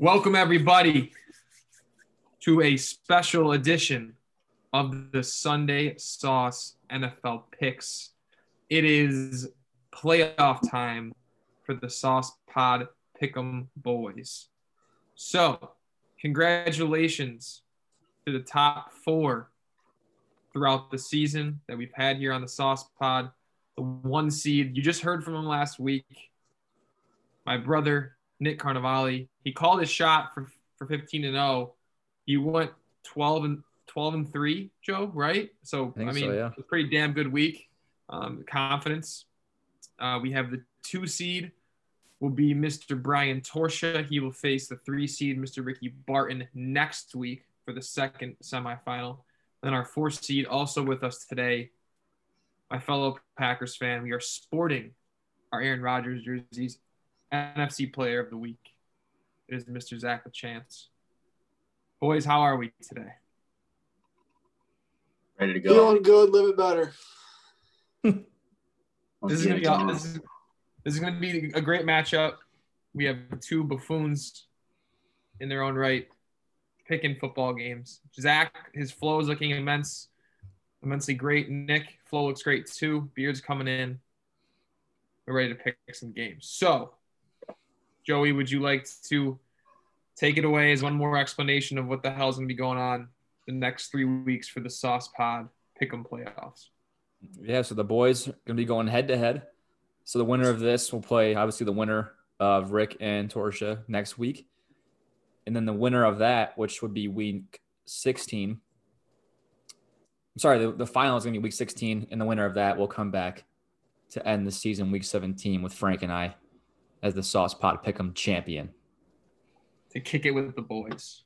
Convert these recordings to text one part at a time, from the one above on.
Welcome, everybody, to a special edition of the Sunday Sauce NFL Picks. It is playoff time for the Sauce Pod Pick'em Boys. So, congratulations to the top four throughout the season that we've had here on the Sauce Pod. The one seed, you just heard from him last week. My brother, Nick Carnivale. He called his shot for for 15 and 0. You went 12 and 12 and 3, Joe, right? So I, I mean, so, yeah. a pretty damn good week. Um, confidence. Uh, we have the two seed will be Mr. Brian Torsha. He will face the three seed Mr. Ricky Barton next week for the second semifinal. Then our four seed also with us today, my fellow Packers fan. We are sporting our Aaron Rodgers jerseys NFC Player of the Week. It is Mr. Zach LaChance. Boys, how are we today? Ready to go. Feeling good, living better. This is gonna be this is, this is gonna be a great matchup. We have two buffoons in their own right picking football games. Zach, his flow is looking immense, immensely great. Nick, flow looks great too. Beard's coming in. We're ready to pick some games. So Joey, would you like to take it away as one more explanation of what the hell's going to be going on the next three weeks for the Sauce Pod Pick'em playoffs? Yeah, so the boys are going to be going head to head. So the winner of this will play, obviously, the winner of Rick and Torsha next week. And then the winner of that, which would be week 16. I'm sorry, the, the final is going to be week 16. And the winner of that will come back to end the season week 17 with Frank and I as the Sauce Pod Pick'em champion. To kick it with the boys.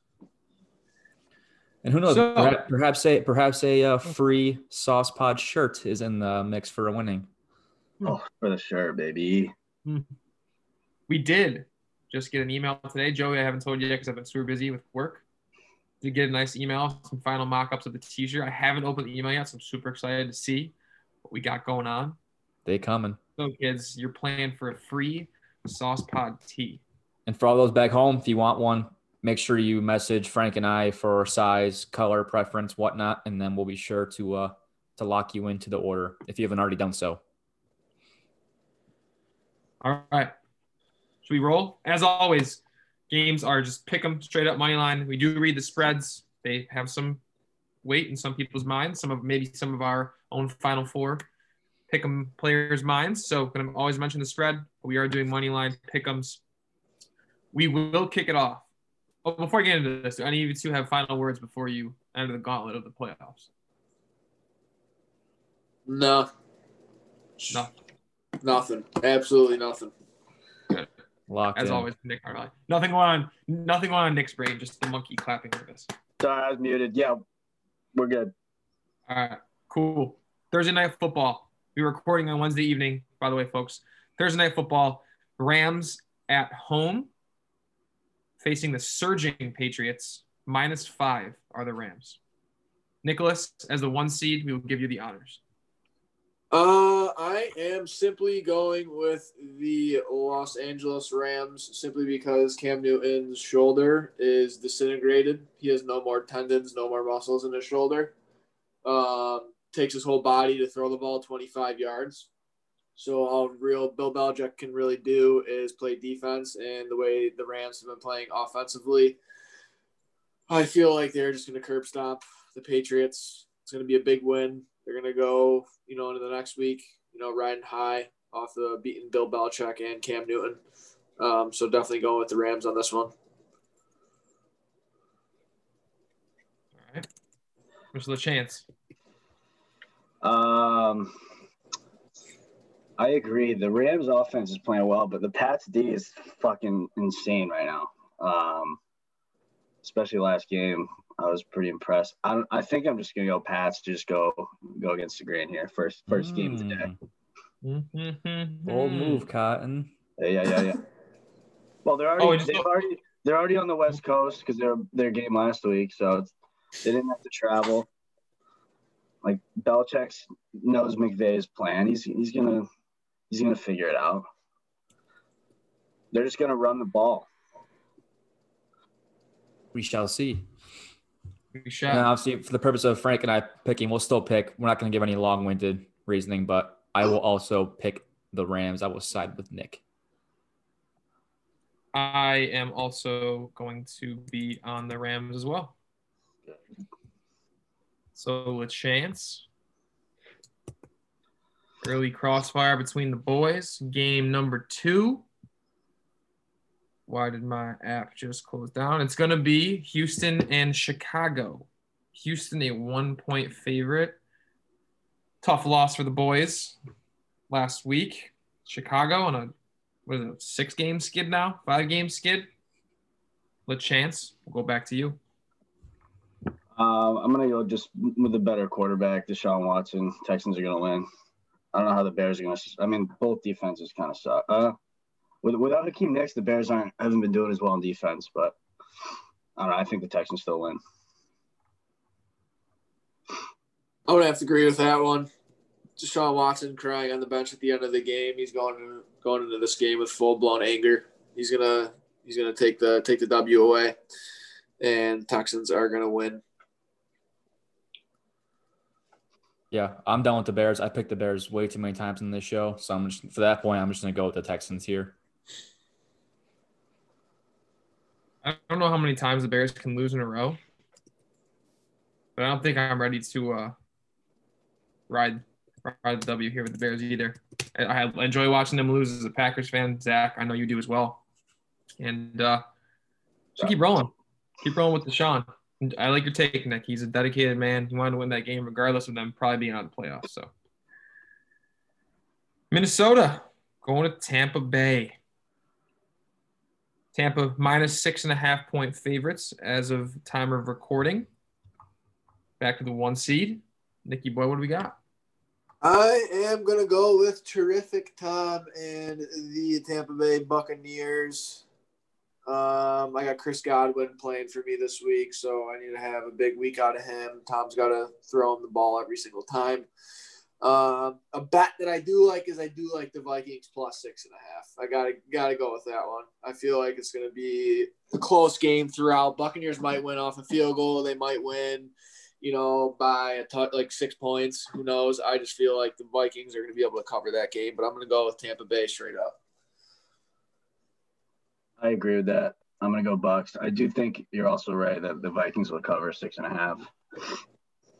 And who knows? So- perhaps, perhaps a perhaps a uh, free Sauce Pod shirt is in the mix for a winning. Oh, for the sure, baby. We did just get an email today. Joey, I haven't told you yet because I've been super busy with work. Did get a nice email, some final mock-ups of the t-shirt. I haven't opened the email yet, so I'm super excited to see what we got going on. They coming. So kids, you're playing for a free Sauce Pod tee. And for all those back home, if you want one, make sure you message Frank and I for size, color, preference, whatnot, and then we'll be sure to uh to lock you into the order if you haven't already done so. All right. Should we roll? As always, games are just pick them straight up money line. We do read the spreads. They have some weight in some people's minds. Some of maybe some of our own final four pick 'em players' minds. So going to always mention the spread. We are doing money line pick 'ems. We will kick it off. Oh, before I get into this, do any of you two have final words before you enter the gauntlet of the playoffs? No, No. nothing. Absolutely nothing. Locked As in. always, Nick Carvalho. Nothing going on. Nothing going on Nick's brain. Just the monkey clapping for this. Sorry, I was muted. Yeah, we're good. All right, cool. Thursday night football. We're recording on Wednesday evening, by the way, folks. Thursday night football. Rams at home, facing the surging Patriots. Minus five are the Rams. Nicholas, as the one seed, we will give you the honors. Uh, I am simply going with the Los Angeles Rams simply because Cam Newton's shoulder is disintegrated. He has no more tendons, no more muscles in his shoulder. Um, takes his whole body to throw the ball 25 yards. So all real Bill Belichick can really do is play defense, and the way the Rams have been playing offensively, I feel like they're just going to curb stop the Patriots. It's going to be a big win. They're going to go, you know, into the next week, you know, riding high off the beating Bill Belichick and Cam Newton. Um, so definitely going with the Rams on this one. All right. Mr. LaChance. Um, I agree. The Rams offense is playing well, but the Pats D is fucking insane right now. Um, especially last game, I was pretty impressed. I I think I'm just gonna go Pats. Just go go against the grain here. First first game of the day. Mm-hmm. Bold move, Cotton. Yeah yeah yeah. yeah. Well, they're already Oh, they've already they're already on the West Coast because they're their game last week, so it's, they didn't have to travel. Like Belichick knows McVay's plan. He's he's gonna he's gonna figure it out. They're just gonna run the ball. We shall see. We shall. And obviously, for the purpose of Frank and I picking, we'll still pick. We're not going to give any long-winded reasoning, but I will also pick the Rams. I will side with Nick. I am also going to be on the Rams as well. So with chance. Early crossfire between the boys. Game number two. Why did my app just close down? It's going to be Houston and Chicago. Houston, a one point favorite. Tough loss for the boys last week. Chicago on a what is it, six game skid now? Five game skid? LaChance. We'll go back to you. Um, I'm gonna go just with a better quarterback, Deshaun Watson. Texans are gonna win. I don't know how the Bears are gonna. I mean, both defenses kind of suck. Uh, with, without Akiem Hicks, the Bears aren't haven't been doing as well in defense, but I don't know. I think the Texans still win. I would have to agree with that one. Deshaun Watson crying on the bench at the end of the game. He's going to, going into this game with full blown anger. He's gonna he's gonna take the take the W away, and Texans are gonna win. Yeah, I'm done with the Bears. I picked the Bears way too many times in this show, so I'm just for that point, I'm just gonna go with the Texans here. I don't know how many times the Bears can lose in a row, but I don't think I'm ready to uh, ride ride the W here with the Bears either. I, enjoy watching them lose as a Packers fan. Zach, I know you do as well. And uh, so keep rolling, keep rolling with Deshaun. I like your take, Nick. He's a dedicated man. He wanted to win that game regardless of them probably being out of the playoffs. So Minnesota going to Tampa Bay. Tampa minus six and a half point favorites as of time of recording. Back to the one seed. Nicky boy, what do we got? I am gonna go with terrific Tom and the Tampa Bay Buccaneers. Um, I got Chris Godwin playing for me this week, so I need to have a big week out of him. Tom's got to throw him the ball every single time. Um, a bet that I do like is I do like the Vikings plus six and a half. I gotta gotta go with that one. I feel like it's gonna be a close game throughout. Buccaneers might win off a field goal. They might win, you know, by a t- like six points. Who knows? I just feel like the Vikings are gonna be able to cover that game. But I'm gonna go with Tampa Bay straight up. I agree with that. I'm gonna go Bucks. I do think you're also right that the Vikings will cover six and a half.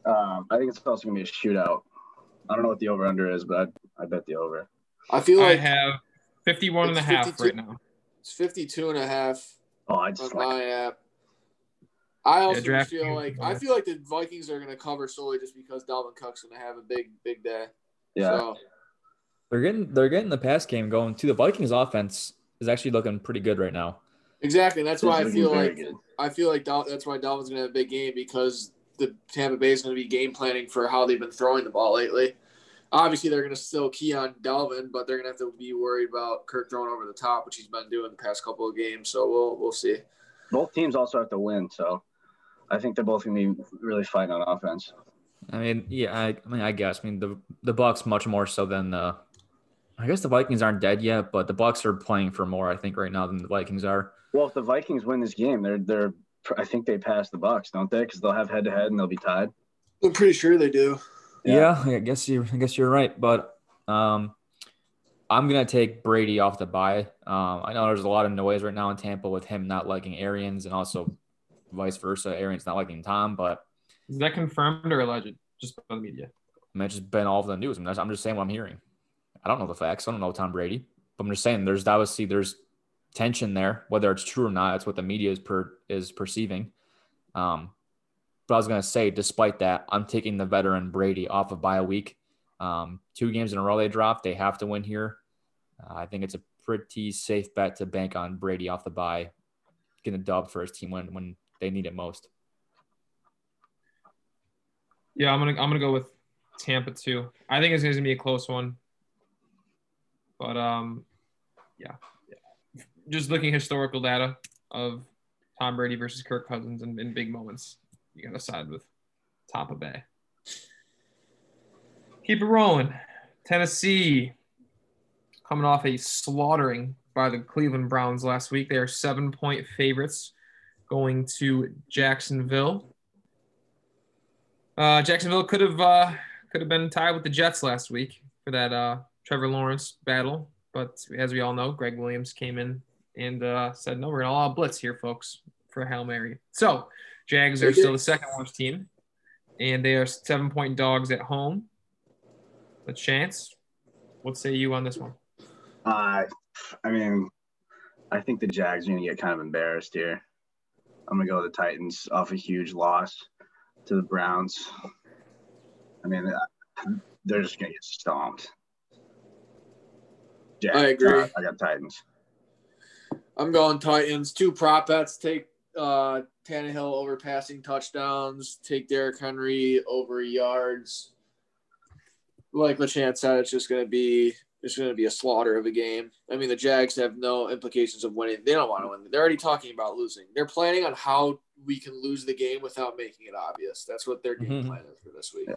Um, I think it's also gonna be a shootout. I don't know what the over under is, but I, I bet the over. I feel like I have 51 and a half 52. right now. it's 52 and a half Oh, I on just like my app. I also just draft feel like I feel like the Vikings are going to cover solely just because Dalvin Cook's going to have a big big day. yeah. So, They're getting they're getting the pass game going too. The Vikings offense is actually looking pretty good right now. exactly. That's why I It's feel looking very like good. I feel like Dal- that's why Dalvin's going to have a big game because the Tampa Bay is going to be game planning for how they've been throwing the ball lately. Obviously, they're going to still key on Dalvin, but they're going to have to be worried about Kirk throwing over the top, which he's been doing the past couple of games. So we'll we'll see. Both teams also have to win, so I think they're both gonna be really fighting on offense. I mean, yeah, I, I mean, I guess. I mean, the the Bucks much more so than the. I guess the Vikings aren't dead yet, but the Bucks are playing for more. I think right now than the Vikings are. Well, if the Vikings win this game, they're they're I think they pass the Bucks, don't they? Because they'll have head to head and they'll be tied. I'm pretty sure they do. Yeah. Yeah. I guess you. I guess you're right, but um, I'm gonna take Brady off the bye. Um, I know there's a lot of noise right now in Tampa with him not liking Arians and also vice versa. Arians not liking Tom, but Is that confirmed or alleged? Just by the media. I mean, it's just been all over the news. I mean, I'm just saying what I'm hearing. I don't know the facts. I don't know Tom Brady, but I'm just saying there's obviously there's tension there, whether it's true or not. That's what the media is per is perceiving. Um, but I was gonna say, despite that, I'm taking the veteran Brady off of bye week. Um, two games in a row they dropped. They have to win here. Uh, I think it's a pretty safe bet to bank on Brady off the bye, getting a dub for his team when when they need it most. Yeah, I'm gonna I'm gonna go with Tampa too. I think it's gonna be a close one. But um, yeah, just looking historical data of Tom Brady versus Kirk Cousins in, in big moments, you gotta side with Tampa Bay. Keep it rolling. Tennessee coming off a slaughtering by the Cleveland Browns last week. They are seven point favorites going to Jacksonville. Uh, Jacksonville could have uh, could have been tied with the Jets last week for that uh, Trevor Lawrence battle, but as we all know, Gregg Williams came in and uh, said, "No, we're gonna all blitz here, folks, for hail mary." So, Jags are still the second worst team, and they are seven point dogs at home. A chance. What say you on this one? Uh, I mean, I think the Jags are going to get kind of embarrassed here. I'm going to go with the Titans off a huge loss to the Browns. I mean, they're just going to get stomped. Jags, I agree. uh, I got Titans. I'm going Titans. Two prop bets. Take uh, Tannehill over passing touchdowns. Take Derrick Henry over yards. Like LaChance said, it's just going to be it's going to be a slaughter of a game. I mean, the Jags have no implications of winning. They don't want to win. They're already talking about losing. They're planning on how we can lose the game without making it obvious. That's what their game Mhm. plan is for this week.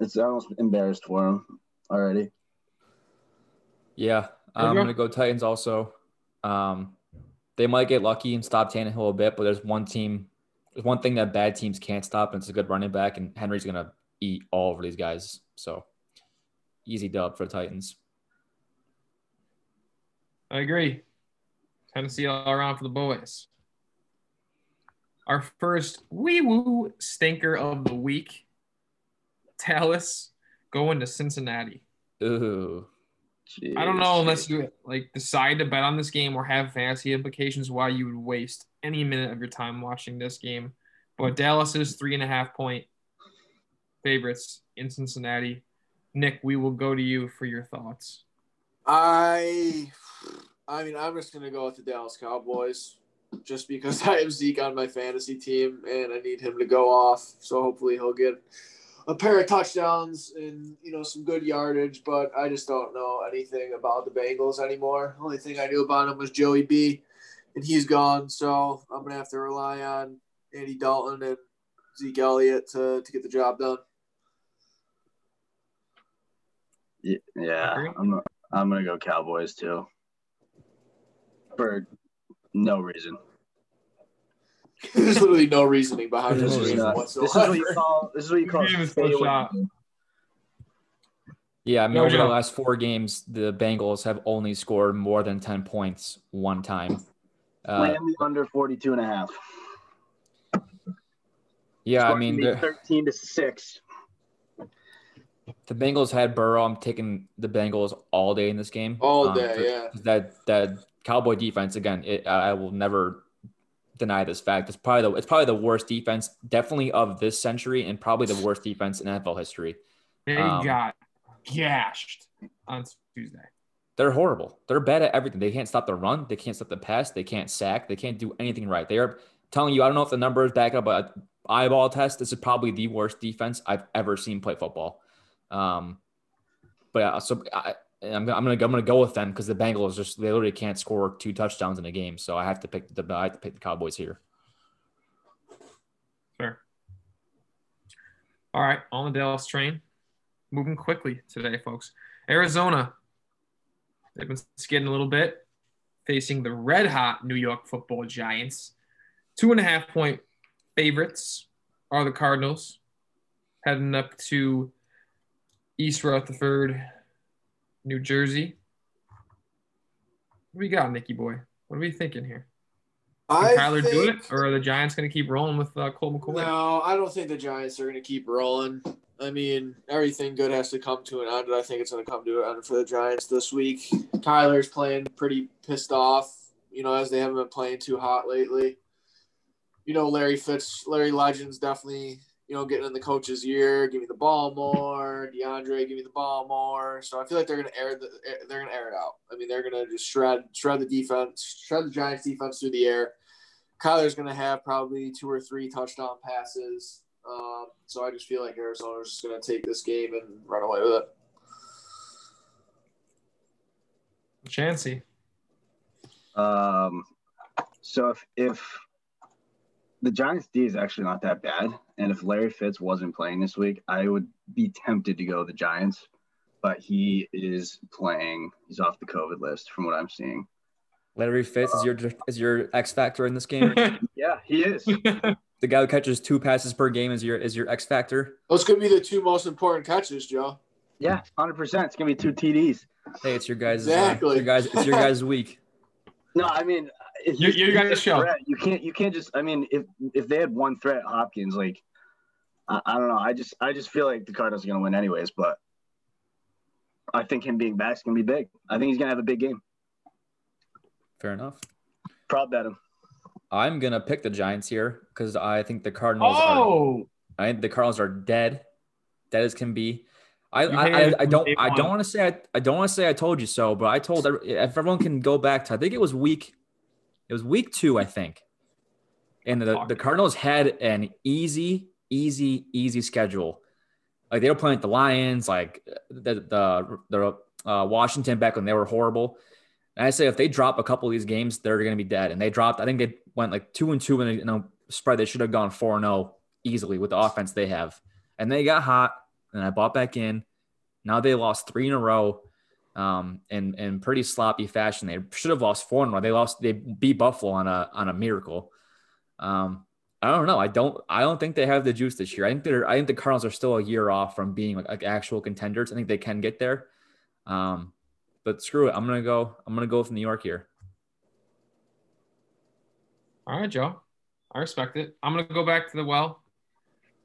It's almost embarrassed for them already. Yeah, There you I'm gonna go Titans also. Um, they might get lucky and stop Tannehill a bit, but there's one team, there's one thing that bad teams can't stop, and it's a good running back, and Henry's gonna eat all over these guys. So easy dub for the Titans. I agree. Tennessee all around for the boys. Our first wee woo stinker of the week. Dallas going to Cincinnati. Ooh, I don't know Jeez. unless you like decide to bet on this game or have fantasy implications why you would waste any minute of your time watching this game. But Dallas is three and a half point favorites in Cincinnati. Nick, we will go to you for your thoughts. I, I mean, I'm just gonna go with the Dallas Cowboys, just because I have Zeke on my fantasy team and I need him to go off. So hopefully he'll get a pair of touchdowns and you know some good yardage. But I just don't know anything about the Bengals anymore. Only thing I knew about him was Joey B, and he's gone. So I'm gonna have to rely on Andy Dalton and Zeke Elliott to to get the job done. Yeah, I'm, I'm to go Cowboys too. For no reason. There's literally no reasoning behind this This is, reason whatsoever. this is what you call this is what you call Give us stay shot. yeah. I mean, No over the last four games, the Bengals have only scored more than ten points one time. Uh, Land under 42 and a half. yeah, I mean, the, 13 to 6. the Bengals had Burrow. I'm taking the Bengals all day in this game. All Um, day, for- yeah. that that Cowboy defense again. It, I I will never deny this fact. It's probably the it's probably the worst defense, definitely of this century, and probably the worst defense in NFL history. They Um, got gashed on Tuesday. They're horrible. They're bad at everything. They can't stop the run. They can't stop the pass. They can't sack. They can't do anything right. They are telling you. I don't know if the numbers back up, but eyeball test. This is probably the worst defense I've ever seen play football. Um, but yeah, so I, I'm, I'm gonna I'm gonna go with them because the Bengals just they literally can't score two touchdowns in a game. So I have to pick the I have to pick the Cowboys here. Fair. All right, on the Dallas train. Moving quickly today, folks. Arizona. They've been skidding a little bit, facing the red hot New York football giants. Two and a half point favorites are the Cardinals, heading up to East Rutherford, New Jersey. What do we got, Nicky boy? What are we thinking here? Can Kyler do it, or are the Giants going to keep rolling with uh, Colt McCoy? No, I don't think the Giants are going to keep rolling. I mean, everything good has to come to an end, and I think it's going to come to an end for the Giants this week. Kyler's playing pretty pissed off, you know, as they haven't been playing too hot lately. You know, Larry Fitz, Larry Legend's definitely, you know, getting in the coach's ear. Give me the ball more, DeAndre. Give me the ball more. So I feel like they're going to air the, they're going to air it out. I mean, they're going to just shred, shred the defense, shred the Giants defense through the air. Kyler's going to have probably two or three touchdown passes. Um, so I just feel like Arizona's just going to take this game and run away with it. Chancey. Um, so if if the Giants D is actually not that bad, and if Larry Fitz wasn't playing this week, I would be tempted to go the Giants, but he is playing. He's off the COVID list from what I'm seeing. Larry Fitz is your is your X factor in this game. Yeah, he is. The guy who catches two passes per game is your is your X factor. Those could be the two most important catches, Joe. yeah, hundred percent. It's gonna be two TDs. Hey, it's your guys. Exactly. Uh, it's your guys. It's your guys' week. No, I mean, it's You- just- you it's guys show. threat. You can't. You can't just. I mean, if if they had one threat, Hopkins, like, I, I don't know. I just I just feel like the Cardinals are gonna win anyways. But I think him being back is gonna be big. I think he's gonna have a big game. Fair enough. Prop bet him. I'm gonna pick the Giants here because I think the Cardinals. Are, Oh, I think the Cardinals are dead, dead as can be. I I, I, I don't I don't want to say I, I don't want to say I told you so, but I told if everyone can go back to I think it was week it was week two I think, and the the Cardinals had an easy easy easy schedule. Like they were playing the Lions, like the the the uh, Washington back when they were horrible. And I say if they drop a couple of these games, they're going to be dead. And they dropped. I think they went like two and two in a, spread. They should have gone four and zero easily with the offense they have. And they got hot, and I bought back in. Now they lost three in a row, um, in in pretty sloppy fashion. They should have lost four in a row. They lost. They beat Buffalo on a on a miracle. Um, I don't know. I don't. I don't think they have the juice this year. I think they're. I think the Cardinals are still a year off from being like, like actual contenders. I think they can get there. Um, but screw it. I'm gonna go. I'm gonna go with New York here. all right, Joe. I respect it. I'm gonna go back to the well.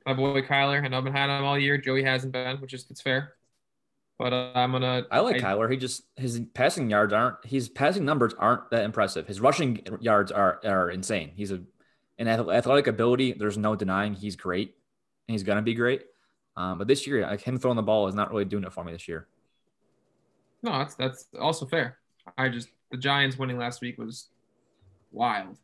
My boy Kyler, and I've been had him all year. Joey hasn't been, which is it's fair. But uh, I'm gonna. I like Kyler. He just his passing yards aren't. His passing numbers aren't that impressive. His rushing yards are are insane. He's a an athletic ability. There's no denying he's great. And he's gonna be great. Um, but this year, like him throwing the ball is not really doing it for me this year. No, that's that's also fair. I just the Giants winning last week was wild.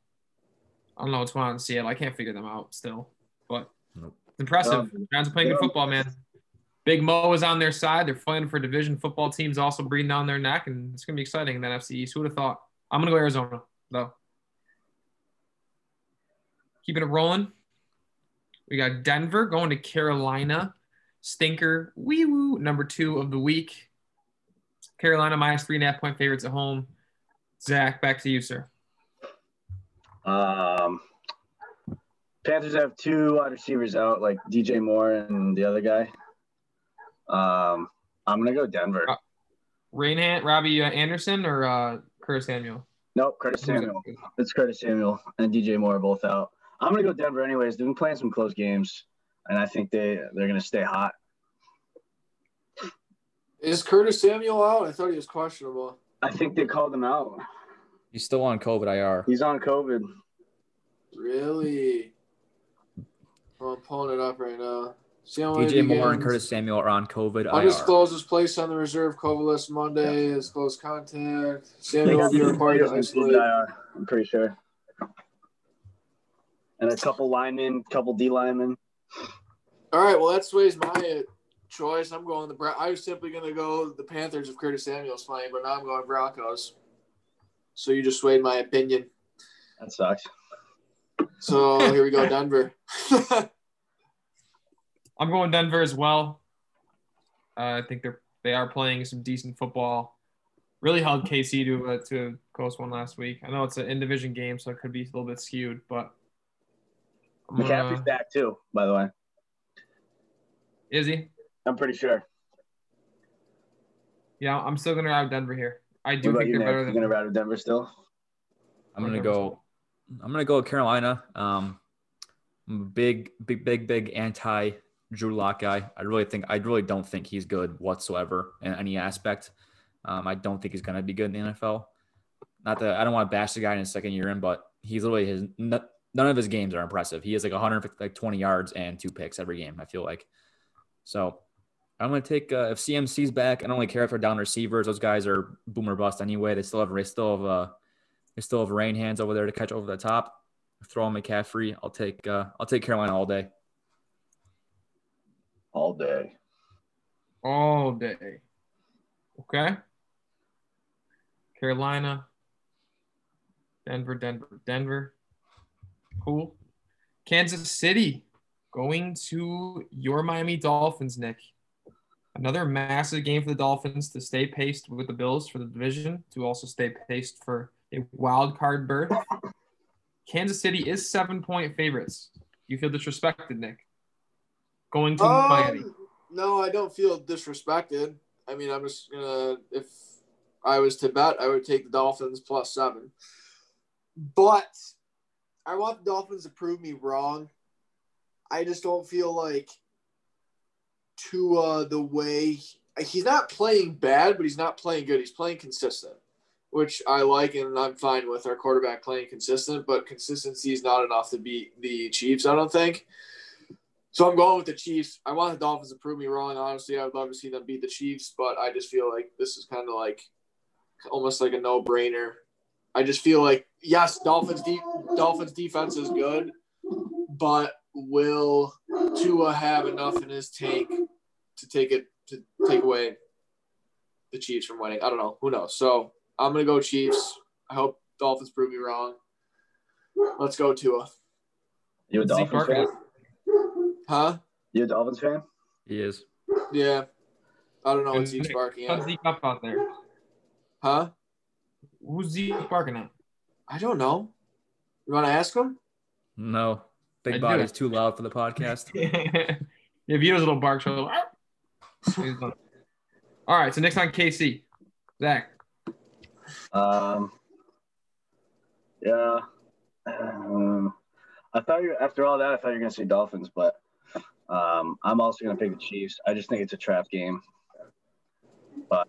I don't know what's going on in Seattle. I can't figure them out still, but Nope. it's impressive. Um, Giants are playing good football, man. Big Mo is on their side. They're fighting for division. Football teams also breathing down their neck, and it's gonna be exciting in the NFC East. Who would have thought? I'm gonna go Arizona though. Keeping it rolling. We got Denver going to Carolina. Stinker, wee woo, number two of the week. Carolina minus three and a half point favorites at home. Zach, back to you, sir. Um, Panthers have two wide receivers out, like DJ Moore and the other guy. Um, I'm gonna go Denver. Uh, Rainhand, Robby uh, Anderson, or uh, Curtis Samuel? Nope, Curtis Samuel. It's Curtis Samuel and DJ Moore are both out. I'm gonna go Denver anyways. They've been playing some close games, and I think they they're gonna stay hot. Is Curtis Samuel out? I thought he was questionable. I think they called him out. He's still on COVID IR. He's on COVID. Really? Oh, I'm pulling it up right now. See how DJ Moore and. Curtis Samuel are on COVID IR. Undisclosed was placed on the reserve COVID list Monday. Is close contact. Samuel will be required to isolate. I'm pretty sure. And a couple linemen, couple D linemen. All right, well that sways my choice. I'm going the. Bra- I was simply going to go the Panthers if Curtis Samuel's playing, but now I'm going Broncos. So you just swayed my opinion. That sucks. So here we go, Denver. I'm going Denver as well. Uh, I think they're they are playing some decent football. Really held KC to uh, to a close one last week. I know it's an in division game, so it could be a little bit skewed, but I'm gonna- McCaffrey's back too, by the way. is he? I'm pretty sure. Yeah, I'm still gonna ride Denver here. I do think you, they're Nick? better than You're gonna ride Denver still? I'm gonna go. I'm gonna go with Carolina. Um, I'm a big, big, big, big anti Drew Lock guy. I really think I really don't think he's good whatsoever in any aspect. Um, I don't think he's gonna be good in the NFL. Not that I don't want to bash the guy in his second year in, but he's literally his none of his games are impressive. He has like 150, like 20 yards and two picks every game. I feel like. So I'm gonna take uh, if CMC's back. I don't really care if they're down receivers. Those guys are boomer bust anyway. They still have they still have uh, they still have rain hands over there to catch over the top. Throw on McCaffrey. I'll take uh, I'll take Carolina all day. All day. all day. Okay. Carolina, Denver, Denver, Denver. Cool. Kansas City going to your Miami Dolphins, Nick. Another massive game for the Dolphins to stay paced with the Bills for the division, to also stay paced for a wild card berth. Kansas City is seven point favorites. You feel disrespected, Nick? Going to Um, Miami. No, I don't feel disrespected. I mean, I'm just gonna if I was to bet, I would take the Dolphins plus seven. But I want the Dolphins to prove me wrong. I just don't feel like Tua the way he's not playing bad, but he's not playing good. He's playing consistent, which I like and I'm fine with our quarterback playing consistent, but consistency is not enough to beat the Chiefs, I don't think. So I'm going with the Chiefs. I want the Dolphins to prove me wrong. Honestly, I would love to see them beat the Chiefs, but I just feel like this is kind of like almost like a no-brainer. I just feel like yes, Dolphins de- Dolphins defense is good, but will Tua have enough in his tank to take it to take away the Chiefs from winning? I don't know. Who knows? So I'm gonna go Chiefs. I hope Dolphins prove me wrong. Let's go Tua. You a Zeke Dolphins fan? Huh? You a Dolphins fan? He is. Yeah. I don't know what And Zeke's barking Cut at. Zeke up out there. Huh? Who's Zeke barking at? I don't know. You want to ask him? No. Big I do. body's too loud for the podcast. if he yeah, a little bark show. All right, so next on KC. Zach. Um, yeah. Um, I thought you after all that, I thought you were gonna say Dolphins, but um, I'm also gonna pick the Chiefs. I just think it's a trap game, but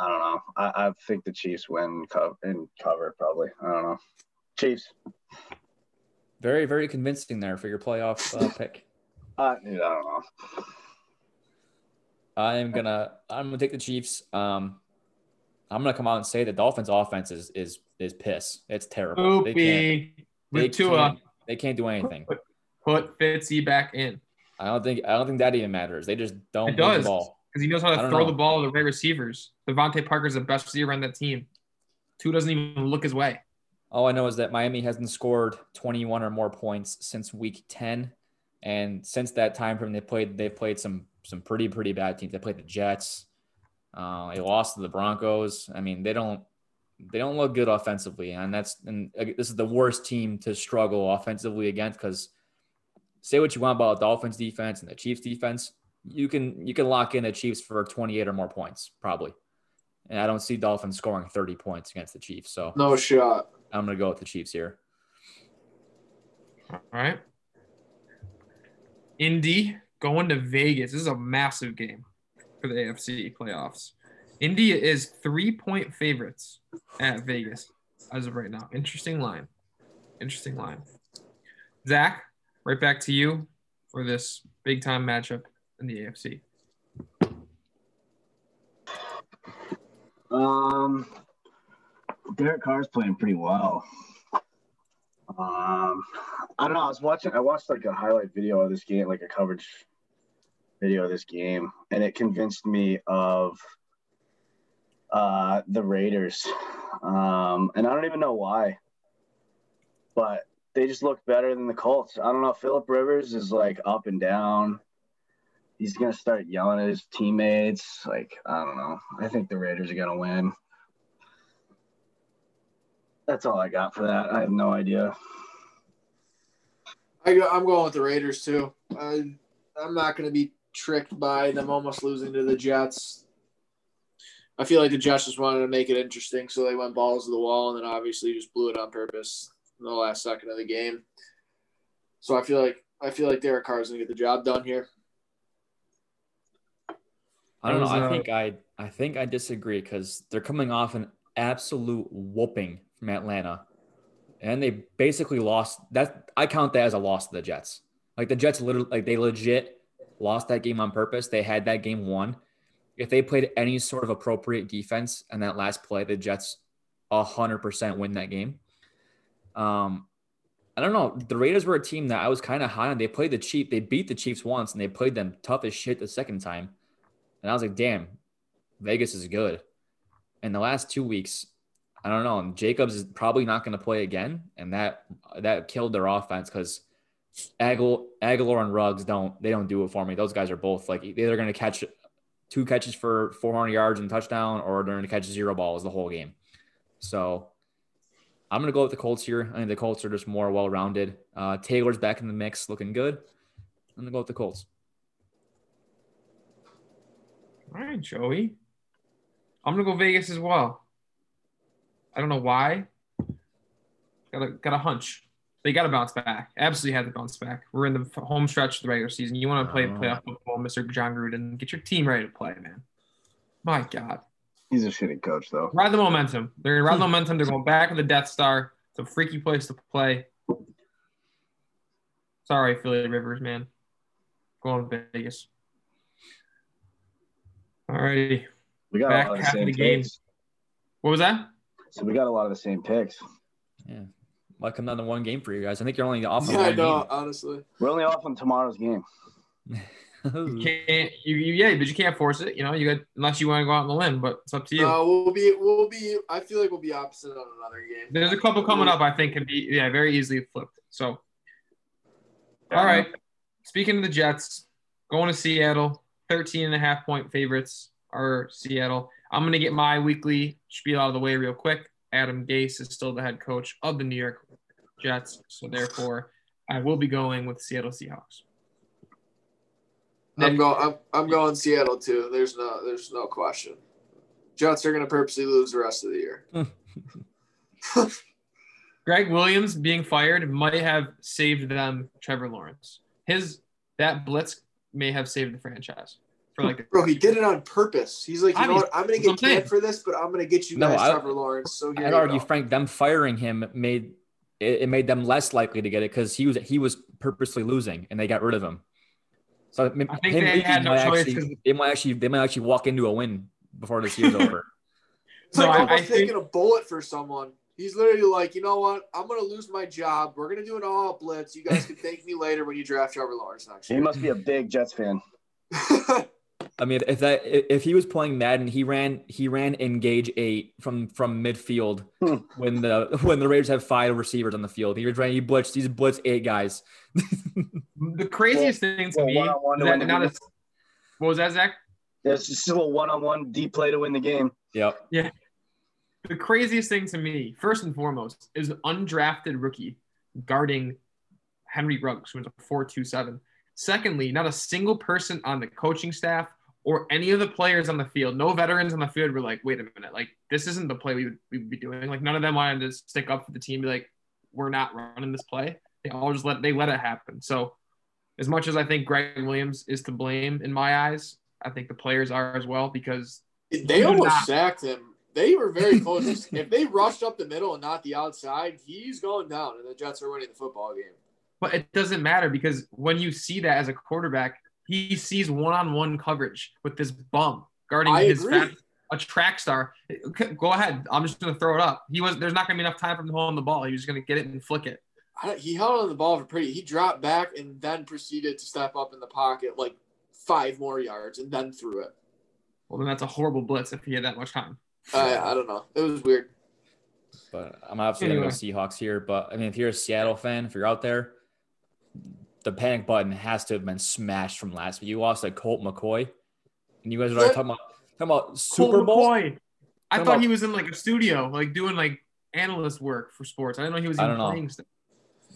I don't know. I, I think the Chiefs win co- and cover probably. I don't know. Chiefs. Very, very convincing there for your playoff uh, pick. Uh, I don't know. I'm gonna I'm gonna take the Chiefs. Um, I'm gonna come out and say the Dolphins' offense is is is piss. It's terrible. They can't, they can't, they can't do anything. put Fitzy back in I don't think I don't think that even matters. They just don't It move the ball. because he knows how to throw know. the ball to the right receivers. DeVante Parker's the best receiver on that team. Tua doesn't even look his way. All I know is that Miami hasn't scored 21 or more points since week 10. And since that time frame, they played they played some some pretty pretty bad teams. They played the Jets. Uh, they lost to the Broncos. I mean, they don't they don't look good offensively, and that's and uh, this is the worst team to struggle offensively against. Because say what you want about Dolphins defense and the Chiefs defense, you can you can lock in the Chiefs for 28 or more points probably. And I don't see Dolphins scoring 30 points against the Chiefs, so No shot. I'm gonna go with the Chiefs here. All right. Indy going to Vegas. This is a massive game for the AFC playoffs. Indy is three point favorites at Vegas as of right now. Interesting line. Interesting line. Zach, right back to you for this big time matchup in the AFC. Um, Derek Carr's playing pretty well. Um, I don't know. I was watching. I watched like a highlight video of this game, like a coverage video of this game, and it convinced me of uh, the Raiders. Um, and I don't even know why, but they just look better than the Colts. I don't know. Philip Rivers is like up and down. He's gonna start yelling at his teammates. Like I don't know. I think the Raiders are gonna win. That's all I got for that. I have no idea. I go, I'm going with the Raiders too. I, I'm not to be tricked by them almost losing to the Jets. I feel like the Jets just wanted to make it interesting, so they went balls to the wall, and then obviously just blew it on purpose in the last second of the game. So I feel like I feel like Derek Carr's going to get the job done here. I don't know. I uh, think I I think I disagree because they're coming off an absolute whooping from Atlanta, and they basically lost. That I count that as a loss to the Jets. Like the Jets, literally, like they legit lost that game on purpose. They had that game won. If they played any sort of appropriate defense in that last play, the Jets hundred percent win that game. Um, I don't know. The Raiders were a team that I was kind of high on. They played the Chiefs. They beat the Chiefs once, and they played them tough as shit the second time. And I was like, damn, Vegas is good. In the last two weeks, I don't know. Jacobs is probably not going to play again, and that that killed their offense because Agholor, Agholor and Ruggs don't they don't do it for me. Those guys are both like either going to catch two catches for 400 yards and touchdown, or they're going to catch zero balls the whole game. So I'm gonna go with the Colts here. I think the Colts are just more well rounded. Uh, Taylor's back in the mix, looking good. I'm gonna go with the Colts. All right, Joey. I'm gonna go Vegas as well. I don't know why. Got a got a hunch. They got to bounce back. Absolutely had to bounce back. We're in the home stretch of the regular season. You want to play Uh. playoff football, Mr. Jon Gruden. Get your team ready to play, man. My God. He's a shitty coach, though. Ride the momentum. They're gonna ride the momentum. They're going back to the Death Star. It's a freaky place to play. Sorry, Philly Rivers, man. Going to Vegas. All righty. We got Back a lot of the half same the game. picks. What was that? So we got a lot of the same picks. Yeah, might come down to one game for you guys. I think you're only off on Yeah, I one know. Honestly, We're only off on tomorrow's game. game. You can't you, you yeah, but you can't force it. You know, you got unless you want to go out on the limb, but it's up to you. no, we'll be we'll be. I feel like we'll be opposite on another game. There's a couple coming up. I think can be yeah very easily flipped. So, all right. Speaking of the Jets, going to Seattle, 13 and a half point favorites are Seattle. I'm going to get my weekly spiel out of the way real quick. Adam Gase is still the head coach of the New York Jets, so therefore I will be going with Seattle Seahawks. I'm going. I'm, I'm going Seattle too. There's no. There's no question. Jets are going to purposely lose the rest of the year. Gregg Williams being fired might have saved them Trevor Lawrence. His that blitz may have saved the franchise for like Bro, he did it on purpose. He's like, you know what? I'm going to That's what I'm get canned for this, but I'm going to get you No, guys I- Trevor Lawrence. So I'd argue, go. Frank, them firing him made it, it made them less likely to get it because he was he was purposely losing and they got rid of him. So I I think they had no choice 'cause- Actually, they might actually they might actually walk into a win before this year's over. It's like No, I- almost I think- taking a bullet for someone. He's literally like, you know what? I'm going to lose my job. We're going to do an all blitz. You guys can thank me later when you draft Trevor Lawrence next He must be a big Jets fan. I mean, if that if he was playing Madden, he ran he ran engage eight from from midfield Hmm. when the when the Raiders have five receivers on the field. He was running he blitzed he's blitzed eight guys. the craziest thing to well, me. one-on-one is that win not a, what was that, Zach? It's just a one-on-one deep play to win the game. Yep. Yeah. The craziest thing to me, first and foremost, is an undrafted rookie guarding Henry Ruggs, who's a 4.27. Secondly, not a single person on the coaching staff or any of the players on the field, no veterans on the field were like, wait a minute, like this isn't the play we would, we would be doing. Like none of them wanted to stick up for the team, be like, we're not running this play. They all just let they let it happen. So as much as I think Gregg Williams is to blame in my eyes, I think the players are as well because They almost not. sacked him. They were very close. if they rushed up the middle and not the outside, he's going down, and the Jets are winning the football game. But it doesn't matter because when you see that as a quarterback, he sees one-on-one coverage with this bum guarding I his agree. fat, a track star. Go ahead. I'm just gonna throw it up. He was there's not gonna be enough time for him to hold on the ball. He was gonna get it and flick it. I, he held on the ball for pretty. He dropped back and then proceeded to step up in the pocket like five more yards and then threw it. Well, then that's a horrible blitz if he had that much time. I, I don't know. It was weird. But I'm obviously gonna go Seahawks here. But I mean, if you're a Seattle fan, if you're out there, the panic button has to have been smashed from last week. You lost like Colt McCoy, and you guys are talking about talking about Super Colt Bowl. McCoy. I Talking thought about- he was in like a studio, like doing like analyst work for sports. I didn't know he was I even don't know. playing stuff.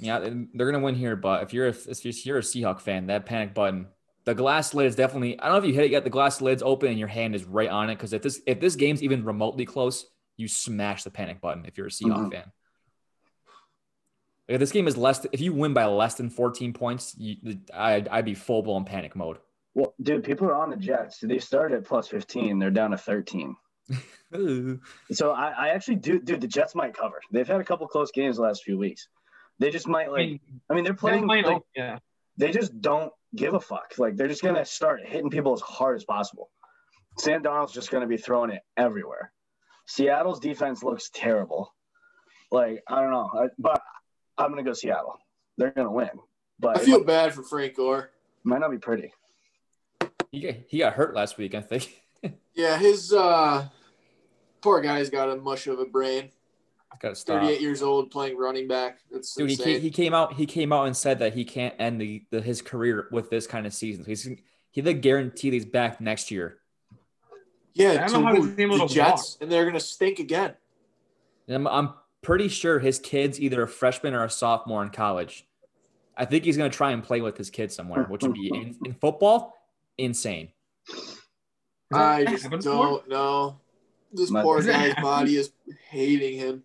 Yeah, they're gonna win here. But if you're a, if you're a Seahawk fan, that panic button, the glass lid is definitely. I don't know if you hit it yet. The glass lid's open and your hand is right on it. Because if this if this game's even remotely close, you smash the panic button. If you're a Seahawk Mhm. fan. If this game is less, if you win by less than 14 points, you, I'd, I'd be full blown panic mode. Well, dude, people are on the Jets. They started at plus 15. They're down to 13. So I, I actually do, dude, the Jets might cover. They've had a couple close games the last few weeks. They just might I like, mean, I mean, they're they're playing, playing like, yeah. they just don't give a fuck. Like they're just gonna start hitting people as hard as possible. Sam Darnold's just gonna be throwing it everywhere. Seattle's defense looks terrible. Like I don't know, I, but I'm gonna go Seattle. They're gonna win, but I feel might, bad for Frank Gore. might not be pretty. He got, he got hurt last week, I think. Yeah, his uh, poor guy's got a mush of a brain. Got to stop. 38 years old, playing running back. That's Dude, he, insane. ca- he came out. He came out and said that he can't end the, the his career with this kind of season. He's he they guarantee he's back next year. yeah, I don't to know how he's able the to Jets, and they're gonna stink again. And I'm, I'm pretty sure his kid's either a freshman or a sophomore in college. I think he's going to try and play with his kid somewhere, which would be in, in football insane. I just don't know. This My- poor guy's body is hating him.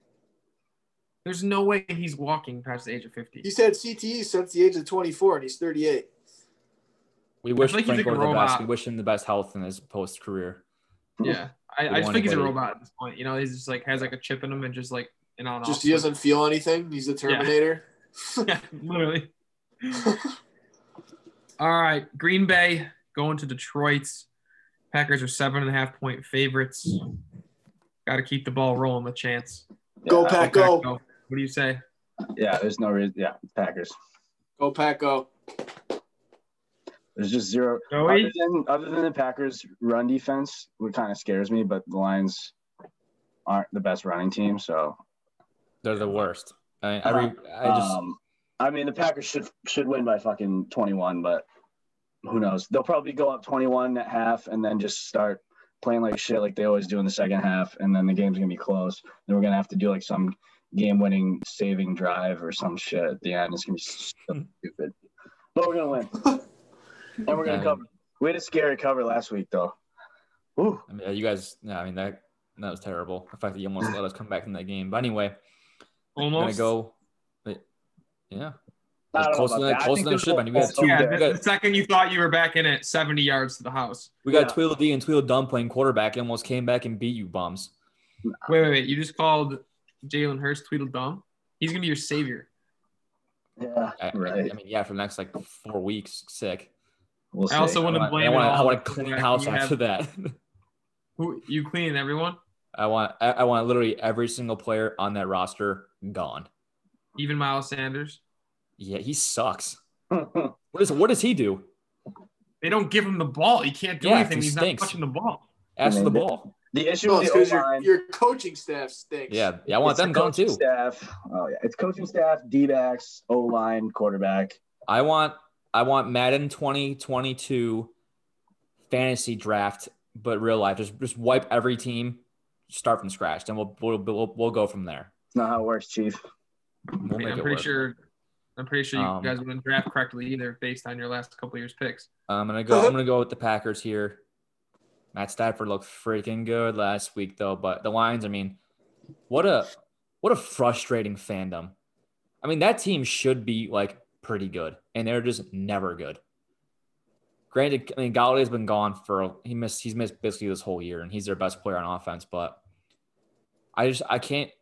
There's no way he's walking past the age of 50. He's had CTE since the age of 24, and he's 38. We wish think he's like a the best. We wish him the best health in his post career. Yeah, I, I just want think he's a robot at this point. You know, he's just like has like a chip in him and just like an on Just he doesn't feel anything. He's the Terminator. yeah, literally. All right, Green Bay going to Detroit. Packers are seven and a half point favorites. Got to keep the ball rolling with chance. Go Yeah, Pack, go. What do you say? Yeah, there's no reason. Yeah, Packers. Go Pack, go. There's just zero. Joey? Other than other than the Packers' run defense, what kind of scares me, but the Lions aren't the best running team. So They're the worst. I, I, re, I just um, I mean, the Packers should should win by fucking 21, but who knows? They'll probably go up 21 at half and then just start playing like shit like they always do in the second half, and then the game's gonna be close. Then we're gonna have to do like some game-winning saving drive or some shit at the end. It's gonna be so stupid, but we're gonna win, and we're gonna Yeah. cover. We had a scary cover last week though. Ooh. I mean, you guys. Yeah, I mean that that was terrible. The fact that you almost let us come back in that game. But anyway, I'm gonna Almost. go. But yeah, I don't know closer about than- I closer think than it this should have been. will- We got two- Yeah, we the, got- the second you thought you were back in it, 70 yards to the house. we got Yeah. Tweedledee and Tweedledum playing quarterback and almost came back and beat you bums. Wait, wait, wait. You just called Jalen Hurts Tweedledum? He's going to be your savior. Yeah, I, right. I mean, yeah, for the next like four weeks, sick. We'll see. I also I wouldn't want, blame I want, I want to clean quarterback. house You have- after that. Who You cleaning everyone? I want, I, I want literally every single player on that roster gone. Even Miles Sanders? Yeah, he sucks. What is what does he do? They don't give him the ball. He can't do Yeah, anything. he He's stinks. not touching the ball. Ask for the ball. the issue No, with it's the because your, your coaching staff stinks. Yeah, yeah, I want it's the them gone too. Staff. Oh yeah, it's coaching staff, D backs, O line, quarterback. I want I want Madden 2022 fantasy draft, but real life. Just just wipe every team, start from scratch, then we'll we'll we'll, we'll go from there. It's not how it works, Chief. We'll I mean, I'm pretty work. sure. I'm pretty sure you Um, guys wouldn't draft correctly either, based on your last couple years picks. I'm gonna go. I'm gonna go with the Packers here. Matt Stafford looked freaking good last week though, but the Lions. I mean, what a what a frustrating fandom. I mean, that team should be like pretty good, and they're just never good. Granted, I mean, Golladay's been gone for he missed he's missed basically this whole year, and he's their best player on offense. But I just I can't im-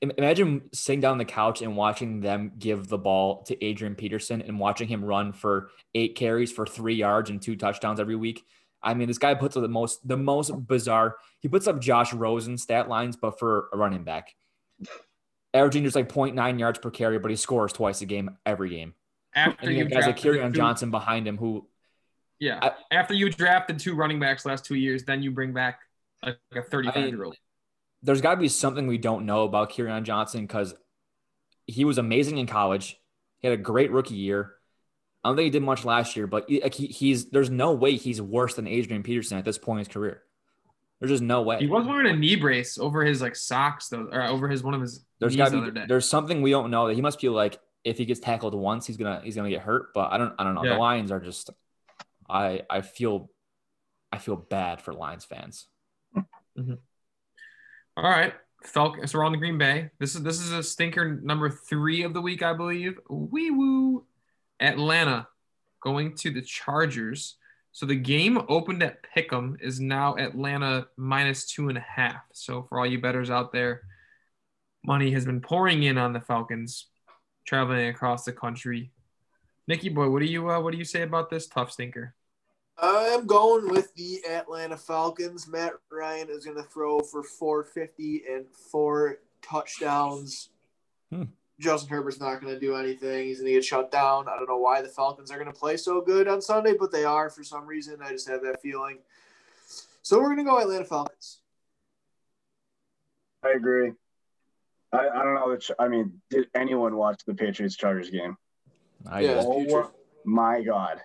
imagine sitting down on the couch and watching them give the ball to Adrian Peterson and watching him run for eight carries for three yards and two touchdowns every week. I mean, this guy puts up the most the most bizarre. He puts up Josh Rosen stat lines, but for a running back, averaging just like 0.9 yards per carry, but he scores twice a game every game. After And you guys like drafted Johnson behind him, who Yeah. I- After you drafted two running backs last two years, then you bring back like a 35 year old. There's got to be something we don't know about Kerryon Johnson because he was amazing in college. He had a great rookie year. I don't think he did much last year, but he, like, he, he's there's no way he's worse than Adrian Peterson at this point in his career. There's just no way. He was wearing a knee brace over his like socks though, or over his one of his There's knees got the to other be day. there's something we don't know that he must feel like if he gets tackled once, he's gonna he's gonna get hurt. But I don't I don't know. Yeah. The Lions are just I I feel I feel bad for Lions fans. Mm-hmm. All right. Falcon. So we're on the Green Bay. This is this is a stinker number three of the week, I believe. Wee woo. Atlanta going to the Chargers. So the game opened at Pick'em is now Atlanta minus two and a half. So for all you bettors out there, money has been pouring in on the Falcons, traveling across the country. Nikki boy, what do you uh, what do you say about this tough stinker? I am going with the Atlanta Falcons. Matt Ryan is going to throw for 450 and four touchdowns. Hmm. Justin Herbert's not going to do anything. He's going to get shut down. I don't know why the Falcons are going to play so good on Sunday, but they are for some reason. I just have that feeling. So we're going to go Atlanta Falcons. I agree. I, I don't know. The, Ch- I mean, did anyone watch the Patriots Chargers game? I Yeah. Oh putrid. my God.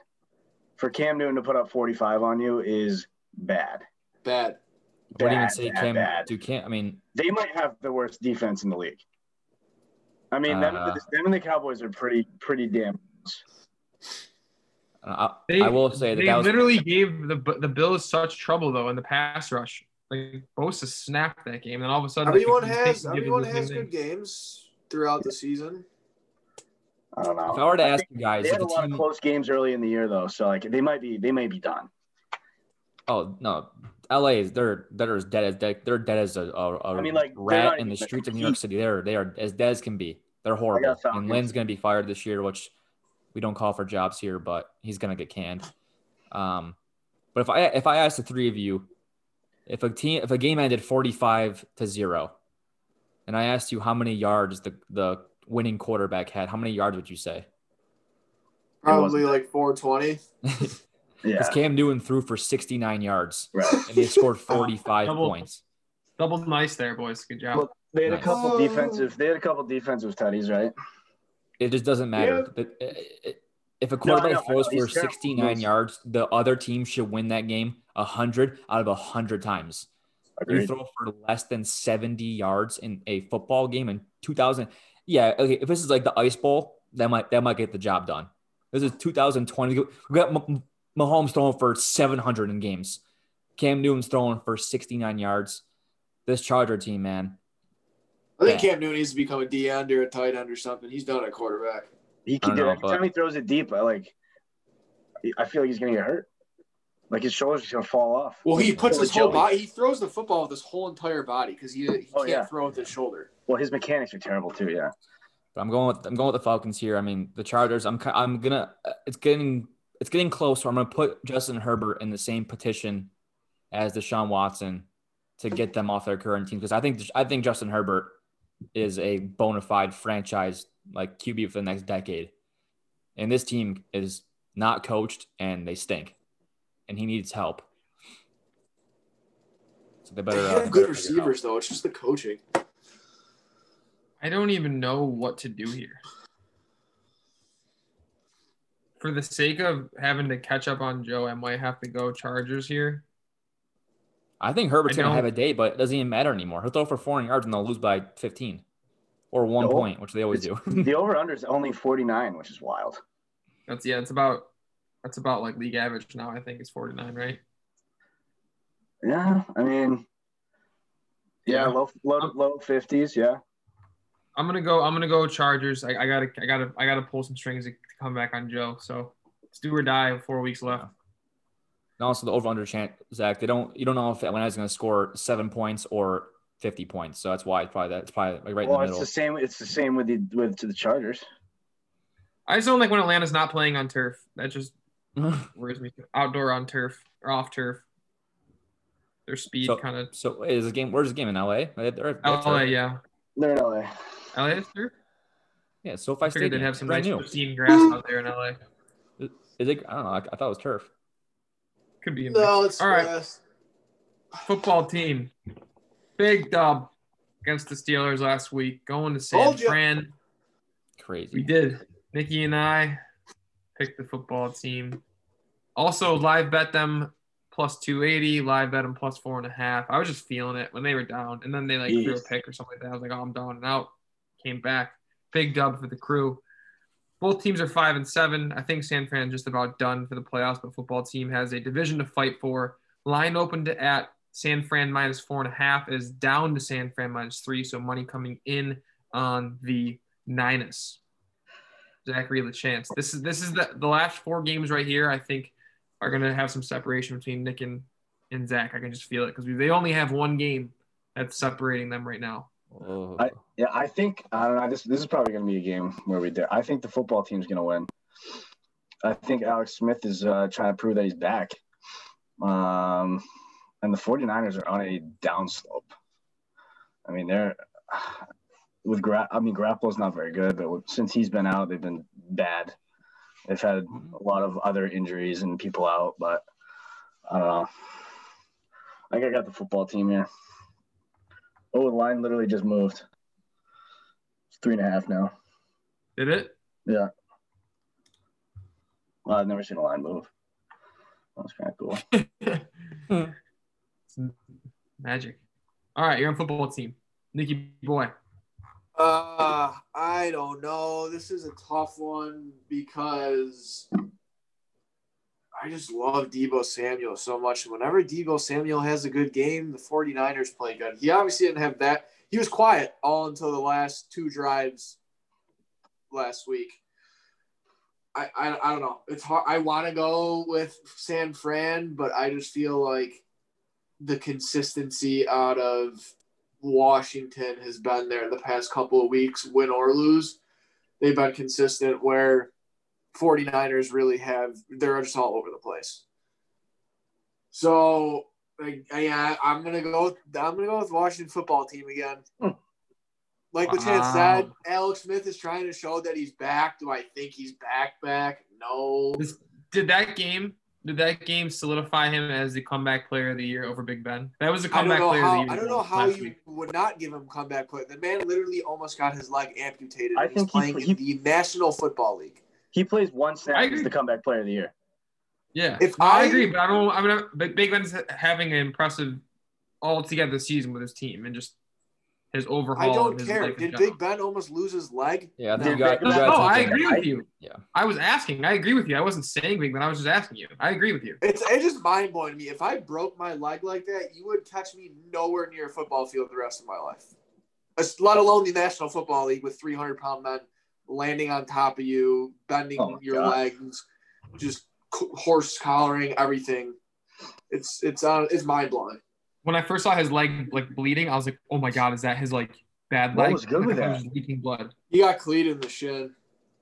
For Cam Newton to put up 45 on you is bad. Bad. Wouldn't even say bad, Cam bad. do can't I mean They might have the worst defense in the league. I mean, them, Uh, and the, them and the Cowboys are pretty pretty damn. I, They, I will say that they that was literally gave the the Bills such trouble though in the pass rush. Like Bosa snapped that game, and all of a sudden, Everyone you has think they did everyone has thing. good games throughout the season. I don't know. If I were to I ask you guys, they had a lot team, of close games early in the year though, so like they might be they might be done. oh no, LA is they're they're as dead as dead, they're dead as a, a, a I mean, like, rat in the streets of New York City. They're they are as dead as can be. They're horrible. And Lynn's gonna be fired this year, which we don't call for jobs here, but he's gonna get canned. Um, but if I if I asked the three of you, if a team if a game ended forty five to zero, and I asked you how many yards the the winning quarterback had, how many yards would you say? Probably like 420. Yeah, Because Cam Newton threw for 69 yards right. and they scored 45 Double. points. Double nice there, boys. Good job. Well, They had a couple Oh. defensive. They had a couple defensive tutties, right? It just doesn't matter. But uh, if a quarterback know, I throws for He's terrible. 69 yards, the other team should win that game 100 out of 100 times. You throw for less than 70 yards in a football game in 2000. Yeah, okay, if this is like the Ice Bowl, that might that might get the job done. This is 2020. We got M- Mahomes throwing for 700 in games. Cam Newton's throwing for 69 yards. This Charger team, man, I think Yeah. Cam Newton needs to become a D end or a tight end or something. He's done at quarterback. He can don't it. Anytime but- he throws it deep, I like. I feel like he's gonna get hurt. Like his shoulder's just gonna fall off. Well, he puts his whole body. He throws the football with his whole entire body because he, he Oh, can't yeah. throw with his shoulder. Well, his mechanics are terrible too. Yeah. But I'm going with I'm going with the Falcons here. I mean, the Chargers. I'm I'm gonna. Uh, it's getting it's getting close. So I'm gonna put Justin Herbert in the same petition as Deshaun Watson to get them off their current team because I think I think Justin Herbert is a bona fide franchise like QB for the next decade, and this team is not coached and they stink, and he needs help. So they better They uh, have better good figure it out. receivers though. It's just the coaching. I don't even know what to do here. For the sake of having to catch up on Joe, I might have to go Chargers here. I think Herbert's I gonna have a day, but it doesn't even matter anymore. He'll throw for 400 yards and they'll lose by 15 or one No. point, which they always do. The over under is only 49, which is wild. That's yeah, it's about that's about like league average now. I think it's 49, right? Yeah, I mean, yeah, Yeah. low low low 50s. Yeah. I'm gonna go. I'm gonna go Chargers. I, I gotta. I gotta. I gotta pull some strings to come back on Joe. So it's do or die. Four weeks left. and also the over under chant, Zach. They don't. You don't know if Atlanta's going to score seven points or 50 points. So that's why it's probably that. It's probably like right well, in it's the the same. It's the same with the with to the Chargers. I just don't like when Atlanta's not playing on turf. That just middle. worries me. Outdoor on turf or off turf. Their speed So- kind of. so is the game? Where's the game in LA? They're, they're, LA, yeah. They're in LA. LA is turf. Yeah, SoFi I figured Stadium. they'd have some Brand nice new. pristine grass out there in LA. Is it? I don't know. I, I thought it was turf. Could be. A No, it's all right. grass. Football team, big dub against the Steelers last week. Going to San Fran. Crazy. We did. Nikki and I picked the football team. Also, live bet them plus 280, live bet them plus four and a half. I was just feeling it when they were down. And then they like threw a pick or something like that. I was like, oh, I'm down and out. Came back. Big dub for the crew. Both teams are five and seven. I think San Fran's just about done for the playoffs, but football team has a division to fight for. Line opened at San Fran minus four and a half is down to San Fran minus three. So money coming in on the Niners. Zachary LaChance. This is this is the, the last four games right here. I think are gonna have some separation between Nick and, and Zach. I can just feel it because they only have one game that's separating them right now. Oh. I- Yeah, I think I don't know. This this is probably going to be a game where we do. I think the football team's going to win. I think Alex Smith is uh, trying to prove that he's back. Um, and the 49ers are on a downslope. I mean, they're with Gra- I mean, Grapple's not very good, but since he's been out, they've been bad. They've had a lot of other injuries and people out, but I don't know. I think I got the football team here. Oh, the line literally just moved. It's three and a half now. Did it? Yeah. Well, I've never seen a line move. That's kind of cool. Magic. All right, you're on football team. Nikki boy. Uh, I don't know. This is a tough one because I just love Deebo Samuel so much. Whenever Deebo Samuel has a good game, the 49ers play good. He obviously didn't have that. He was quiet all until the last two drives last week. I, I, I don't know. It's hard. I want to go with San Fran, but I just feel like the consistency out of Washington has been there the past couple of weeks, win or lose. They've been consistent where 49ers really have, they're just all over the place. So, yeah, I'm gonna go. I'm gonna go with Washington football team again. Hmm. Like the Chad Wow. said, Alex Smith is trying to show that he's back. Do I think he's back? Back? No. Did that game? Did that game solidify him as the comeback player of the year over Big Ben? That was the comeback player how. of the year. I don't know how you week. would not give him comeback play. The man literally almost got his leg amputated. I and he's think playing he- in the National Football League. He plays one I snap agree. as the comeback player of the year. Yeah, If No, I, I- agree, but I don't. I mean, Big Big Ben's having an impressive altogether season with his team and just his overhaul. I don't his care. Did. Big Ben almost lose his leg? Yeah, I No. got. No, No, I agree with you. Yeah. I was asking. I agree with you. I wasn't saying Big Ben. I was just asking you. I agree with you. It's it's just mind blowing to me. If I broke my leg like that, you would catch me nowhere near a football field the rest of my life. As- Let alone the National Football League with 300 pound men landing on top of you, bending Oh your God. legs, just horse collaring everything. It's it's uh, it's mind blowing. When I first saw his leg like bleeding, I was like, "Oh my god, is that his like bad What leg?" was good with that? was leaking blood. He got cleated in the shin.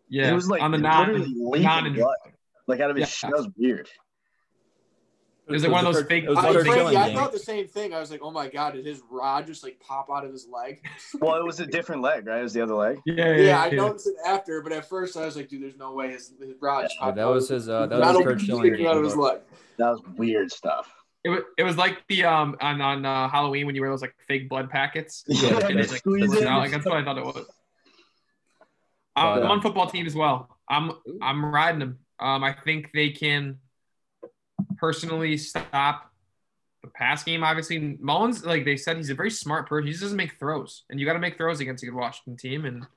Yeah, It was like on the literally non. leaking non- blood, like out of his. Yeah. That was weird. It was like one of those Kurt- fake- It was I, the Kurt Kurt Frankie, I thought the same thing. I was like, oh my god, did his rod just like pop out of his leg? Well, it was a different leg, right? It was the other leg. Yeah, Yeah, I noticed it after, but at first I was like, dude, there's no way his, his rod just Yeah, popped that out. was his. Uh, that was Rattle Curt Schilling out of his leg. That was weird stuff. It was, it was like the um on on uh, Halloween when you wear those like fake blood packets. Yeah, and they like it. out. Like that's what I thought it was. But, Um, I'm on football team as well. I'm I'm riding them. Um, I think they can personally stop the pass game. Obviously, Mullens, like they said, he's a very smart person. He just doesn't make throws, and you got to make throws against a good Washington team, and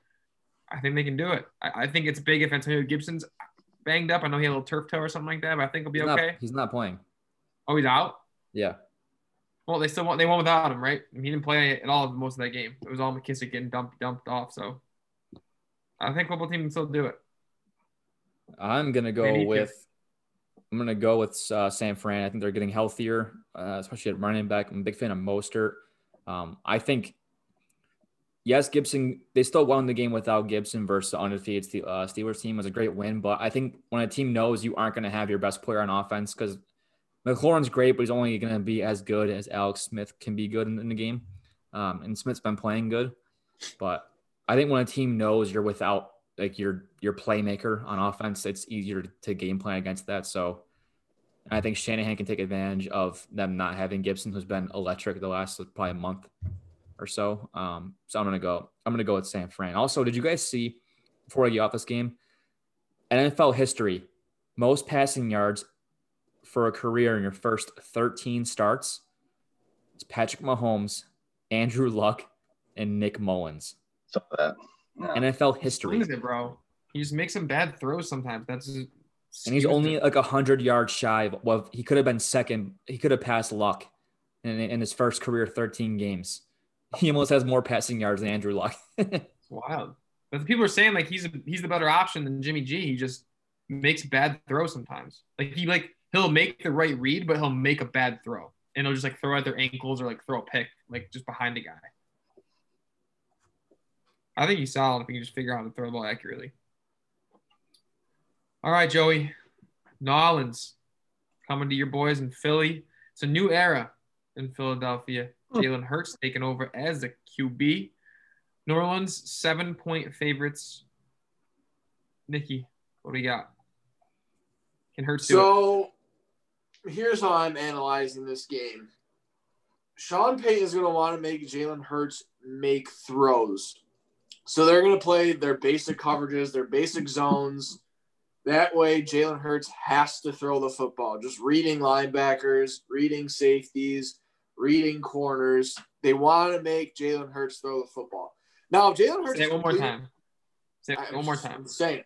I think they can do it. I, I think it's big if Antonio Gibson's banged up. I know he had a little turf toe or something like that, but I think he'll be He's not, okay. he's not playing. Oh, he's out. Yeah. Well, they still won. They won without him, right? He didn't play at all most of that game. It was all McKissic getting dumped dumped off. So I think football team can still do it. I'm gonna go with. I'm gonna go with uh, San Fran. I think they're getting healthier, uh, especially at running back. I'm a big fan of Mostert. Um, I think. Yes, Gibson. They still won the game without Gibson versus the undefeated uh, Steelers team. It was a great win, but I think when a team knows you aren't going to have your best player on offense, because McLaurin's great, but he's only going to be as good as Alex Smith can be good in, in the game. Um, and Smith's been playing good, but I think when a team knows you're without like your your playmaker on offense, it's easier to game plan against that. So I think Shanahan can take advantage of them not having Gibson, who's been electric the last probably a month or so. Um, so I'm gonna go. I'm gonna go with San Fran. Also, did you guys see before I get off this game? NFL history, most passing yards for a career in your first 13 starts. It's Patrick Mahomes, Andrew Luck, and Nick Mullens. So uh, that. Yeah. NFL history. it, bro. He just makes some bad throws sometimes. That's just, And he's only like a hundred yards shy. Of, well, he could have been second. He could have passed Luck in, in his first career 13 games. He almost has more passing yards than Andrew Luck. It's wild. But the people are saying like he's a, he's the better option than Jimmy G. He just makes bad throws sometimes. Like he like he'll make the right read, but he'll make a bad throw, and he'll just like throw at their ankles or like throw a pick like just behind a guy. I think he's solid if he can just figure out how to throw the ball accurately. All right, Joey, Nolans coming to your boys in Philly. It's a new era in Philadelphia. Hmm. Jalen Hurts taking over as the QB. New Orleans, seven point favorites. Nikki, what do we got? Can Hurts do it? Here's how I'm analyzing this game. Sean Payton is going to want to make Jalen Hurts make throws. So they're going to play their basic coverages, their basic zones. That way, Jalen Hurts has to throw the football. Just reading linebackers, reading safeties, reading corners. They want to make Jalen Hurts throw the football. Now, if Jalen Hurts Say it one more time. Say it one more time. I'm saying,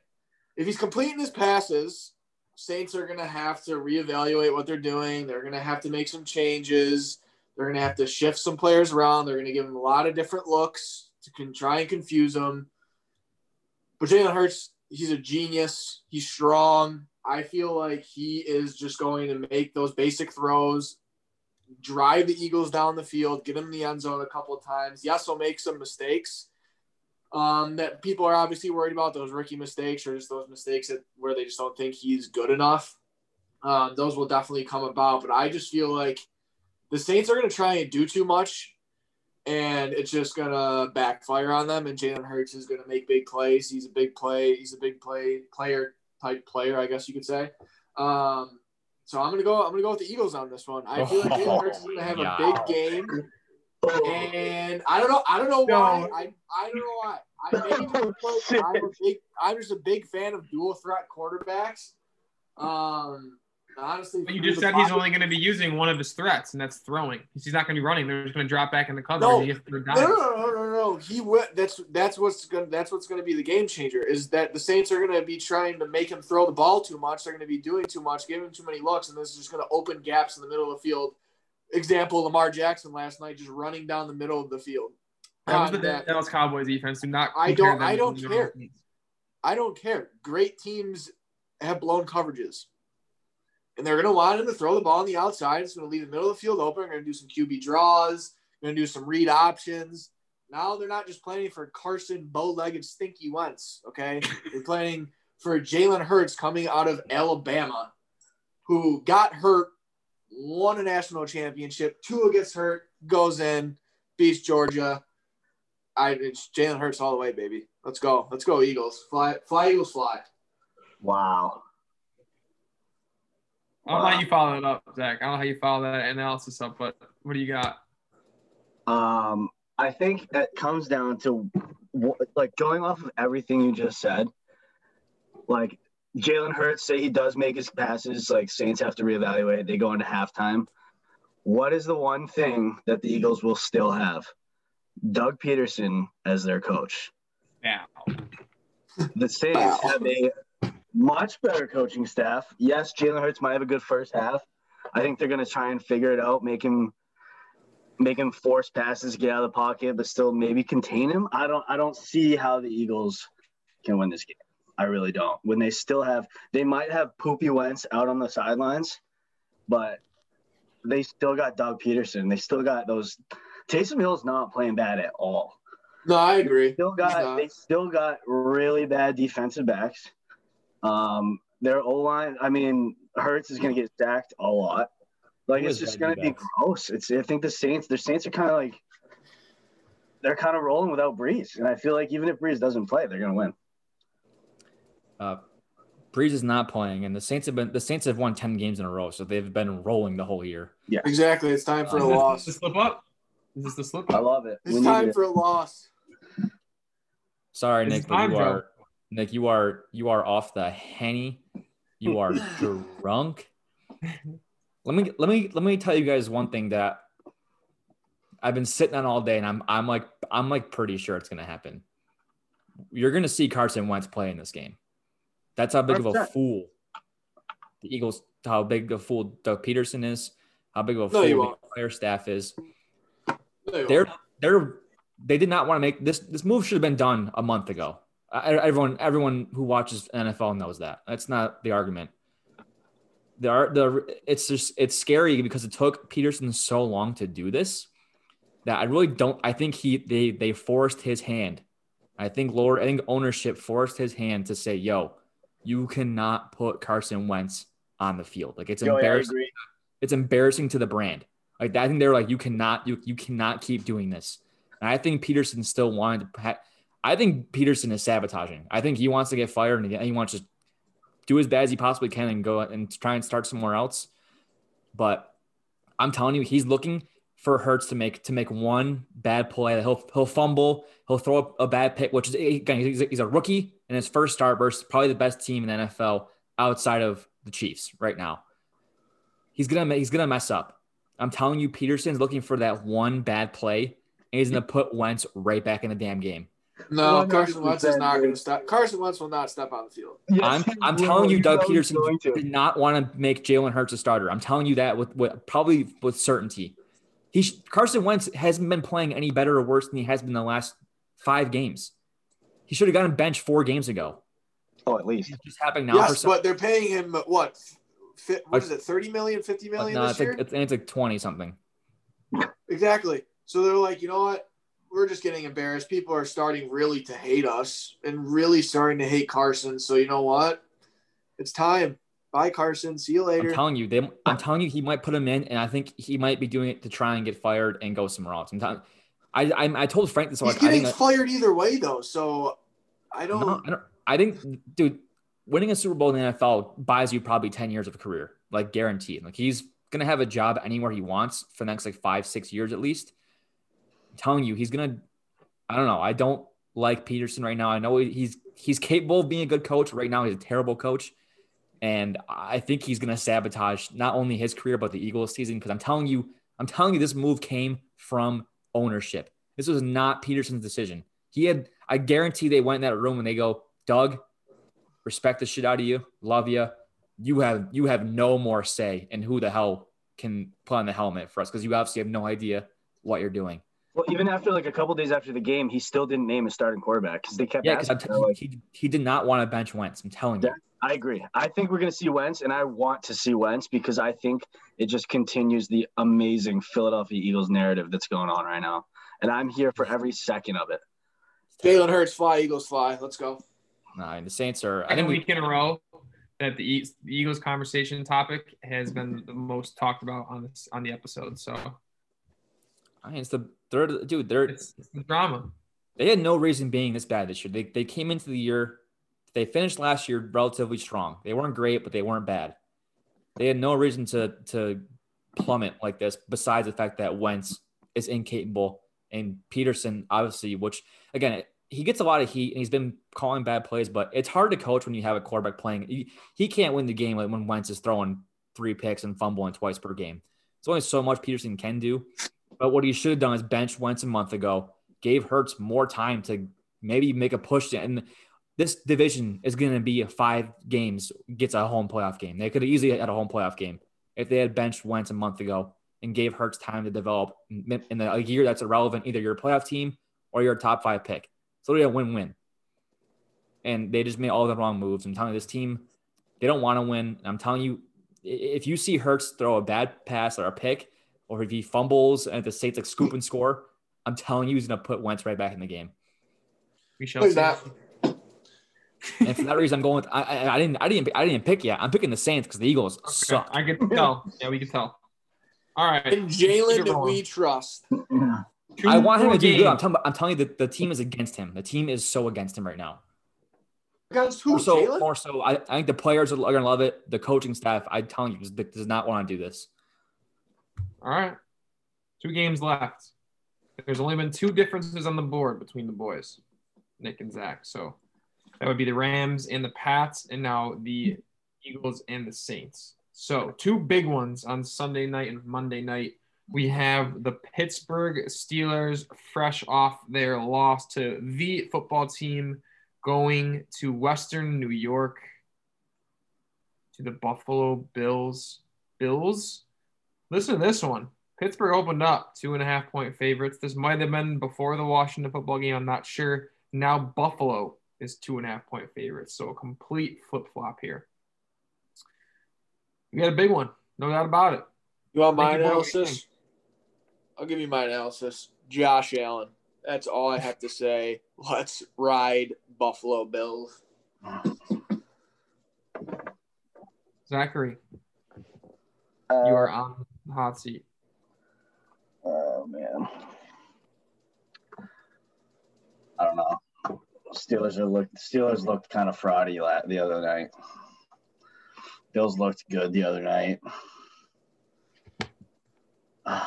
if he's completing his passes, Saints are going to have to reevaluate what they're doing. They're going to have to make some changes. They're going to have to shift some players around. They're going to give them a lot of different looks to can try and confuse them. But Jalen Hurts, he's a genius. He's strong. I feel like he is just going to make those basic throws, drive the Eagles down the field, get him in the end zone a couple of times. Yes, he'll make some mistakes um, that people are obviously worried about those rookie mistakes or just those mistakes that where they just don't think he's good enough. Um, those will definitely come about, but I just feel like the Saints are going to try and do too much, and it's just going to backfire on them. And Jalen Hurts is going to make big plays. He's a big play. He's a big play player type player, I guess you could say. Um, so I'm gonna go. I'm gonna go with the Eagles on this one. I feel like Jalen Hurts is gonna have Yeah. a big game. And I don't know. I don't know why. I, I don't know why. I maybe because I'm a big. I'm just a big fan of dual threat quarterbacks. Um, honestly, But you just said he's only going to be using one of his threats, and that's throwing. He's not going to be running. They're just going to drop back in the cover. No. and he gets third No, no, no, no, no, no. He went. That's that's what's gonna that's what's gonna be the game changer. Is that the Saints are gonna be trying to make him throw the ball too much. They're gonna be doing too much, giving him too many looks, and this is just gonna open gaps in the middle of the field. Example: Lamar Jackson last night just running down the middle of the field. That was the that- Dallas Cowboys defense. Do not. I don't- I don't care. I don't care. Great teams have blown coverages. And they're going to want him to throw the ball on the outside. It's going to leave the middle of the field open. They're going to do some QB draws. Going to do some read options. Now they're not just planning for Carson, bow-legged, stinky Wentz. Okay, they're planning for Jalen Hurts coming out of Alabama, who got hurt, won a national championship. Tua gets hurt, goes in, beats Georgia. I it's Jalen Hurts all the way, baby. Let's go. Let's go, Eagles. Fly, fly, Eagles, fly. Wow. I don't know how you follow it up, Zach. I don't know how you follow that analysis up, but what do you got? Um, I think it comes down to wh- like going off of everything you just said. Like Jalen Hurts, say he does make his passes, like Saints have to reevaluate. They go into halftime. What is the one thing that the Eagles will still have? Doug Pederson as their coach. Yeah. The Saints Wow. have a much better coaching staff. Yes, Jalen Hurts might have a good first half. I think they're going to try and figure it out, make him make him force passes, get out of the pocket, but still maybe contain him. I don't I don't see how the Eagles can win this game. I really don't. When they still have they might have Poopy Wentz out on the sidelines, but they still got Doug Pederson. They still got those Taysom Hill's not playing bad at all No, I agree. still got they still got really bad defensive backs. Um, their O line, I mean, Hurts is going to get sacked a lot. Like Who it's just going to be gross. It's I think the Saints, the Saints are kind of like they're kind of rolling without Brees, and I feel like even if Brees doesn't play, they're going to win. Uh, Brees is not playing, and the Saints have been the Saints have won ten games in a row, so they've been rolling the whole year. Yeah, exactly. It's time for Is a this loss. the slip up? Is this the slip I love it. It's We time it. for a loss. Sorry, It's Nick, but you Joe. are Nick. You are you are off the henny. You are drunk. Let me let me let me tell you guys one thing that I've been sitting on all day, and I'm I'm like I'm like pretty sure it's gonna happen. You're gonna see Carson Wentz play in this game. That's how big of a 100%. fool the Eagles, how big of a fool Doug Pederson is, how big of a No, fool the player staff is. No, They're won't. they're they did not want to make this this move should have been done a month ago. I, everyone everyone who watches NFL knows that. That's not the argument. The ar- the it's just it's scary because it took Pederson so long to do this that I really don't. I think he they they forced his hand. I think Lord I think ownership forced his hand to say, "Yo, you cannot put Carson Wentz on the field. Like it's Yo, embarrassing agree. it's embarrassing to the brand. Like I think they're like, you cannot, you you cannot keep doing this. And I think Pederson still wanted to. Ha- I think Pederson is sabotaging. I think he wants to get fired and he, he wants to do as bad as he possibly can and go and try and start somewhere else. But I'm telling you, he's looking for Hurts to make to make one bad play. He'll he'll fumble. He'll throw up a bad pick, which is again he's, he's a rookie in his first start versus probably the best team in the NFL outside of the Chiefs right now. He's gonna he's gonna mess up. I'm telling you, Pederson's looking for that one bad play, and he's gonna put Wentz right back in the damn game. No, Carson Wentz is not going to step. Carson Wentz will not step on the field. Yes, I'm I'm telling you, Doug Pederson did not want to make Jalen Hurts a starter. I'm telling you that with, with probably with certainty. He sh- Carson Wentz hasn't been playing any better or worse than he has been the last five games. He should have gotten benched four games ago. Oh, at least. It's just happening now. yes, for some, but they're paying him uh, what? Fi- what is it? 30 million, 50 million no, this it's year? like, it's, it's like twenty something. Exactly. So they're like, you know what? We're just getting embarrassed. People are starting really to hate us and really starting to hate Carson. So you know what? It's time. Bye, Carson. See you later. I'm later. telling you, they, I'm telling you, he might put him in, and I think he might be doing it to try and get fired and go somewhere else. I'm telling, I, I I told Frank this. He's I getting think fired either way, though. So I don't. No, I don't. I think, dude, winning a Super Bowl in the NFL buys you probably ten years of a career, like guaranteed. Like he's gonna have a job anywhere he wants for the next like five, six years at least. I'm telling you, he's gonna. I don't know. I don't like Pederson right now. I know he's he's capable of being a good coach. Right now, he's a terrible coach, and I think he's gonna sabotage not only his career but the Eagles season. Because I'm telling you, I'm telling you, this move came from ownership. This was not Pederson's decision. He had. I guarantee they went in that room and they go, Doug, respect the shit out of you, love you. You have you have no more say in who the hell can put on the helmet for us because you obviously have no idea what you're doing. Well, even after like a couple days after the game, he still didn't name a starting quarterback because they kept Yeah, because asking. I'm They're telling you, like, he, he did not want to bench Wentz. I'm telling you. Yeah. I agree. I think we're going to see Wentz, and I want to see Wentz because I think it just continues the amazing Philadelphia Eagles narrative that's going on right now, and I'm here for every second of it. Jalen Hurts fly, Eagles fly. Let's go. Nah, and the Saints are. I second think we, week in a row that the, E- the Eagles conversation topic has been the most talked about on this on the episode. So I mean, it's the third dude. They're it's, it's the drama. they had no reason being this bad this year. They they came into the year, they finished last year relatively strong. They weren't great, but they weren't bad. They had no reason to to plummet like this, besides the fact that Wentz is incapable and Pederson, obviously, which again he gets a lot of heat and he's been calling bad plays, but it's hard to coach when you have a quarterback playing. He, he can't win the game when Wentz is throwing three picks and fumbling twice per game. It's only so much Pederson can do. But what he should have done is bench Wentz a month ago, gave Hurts more time to maybe make a push. And this division is going to be five games, gets a home playoff game. They could have easily had a home playoff game if they had benched Wentz a month ago and gave Hurts time to develop in a year that's irrelevant. Either you're a playoff team or you're a top five pick. It's literally a win-win. And they just made all the wrong moves. I'm telling you, this team, they don't want to win. I'm telling you, if you see Hurts throw a bad pass or a pick, or if he fumbles and the Saints like scoop and score, I'm telling you, he's gonna put Wentz right back in the game. We shall Look see. that. And for that reason, I'm going with I, I, I didn't I didn't I didn't pick yet. I'm picking the Saints because the Eagles Okay, suck. I can tell. Yeah, we can tell. All right. In Keep it Jalen, rolling. we trust. Two I want him to do good. I'm, games. telling I'm telling you that the team is against him. The team is so against him right now. Against who? So, Jalen? more so, I, I think the players are, are gonna love it. The coaching staff, I'm telling you, does, does not want to do this. All right. Two games left. There's only been two differences on the board between the boys, Nick and Zach. So that would be the Rams and the Pats, and now the Eagles and the Saints. So two big ones on Sunday night and Monday night. We have the Pittsburgh Steelers, fresh off their loss to the football team, going to Western New York to the Buffalo Bills. Bills? Listen to this one. Pittsburgh opened up two and a half point favorites. This might have been before the Washington football game. I'm not sure. Now Buffalo is two and a half point favorites. So a complete flip flop here. We got a big one. No doubt about it. You want my Thank you, boy. What do you analysis? I'll give you my analysis. Josh Allen. That's all I have to say. Let's ride Buffalo Bills. Zachary, Uh, you are on the hot seat. Oh man. I don't know. Steelers are looked Steelers looked kind of fraudy la- the other night. Bills looked good the other night.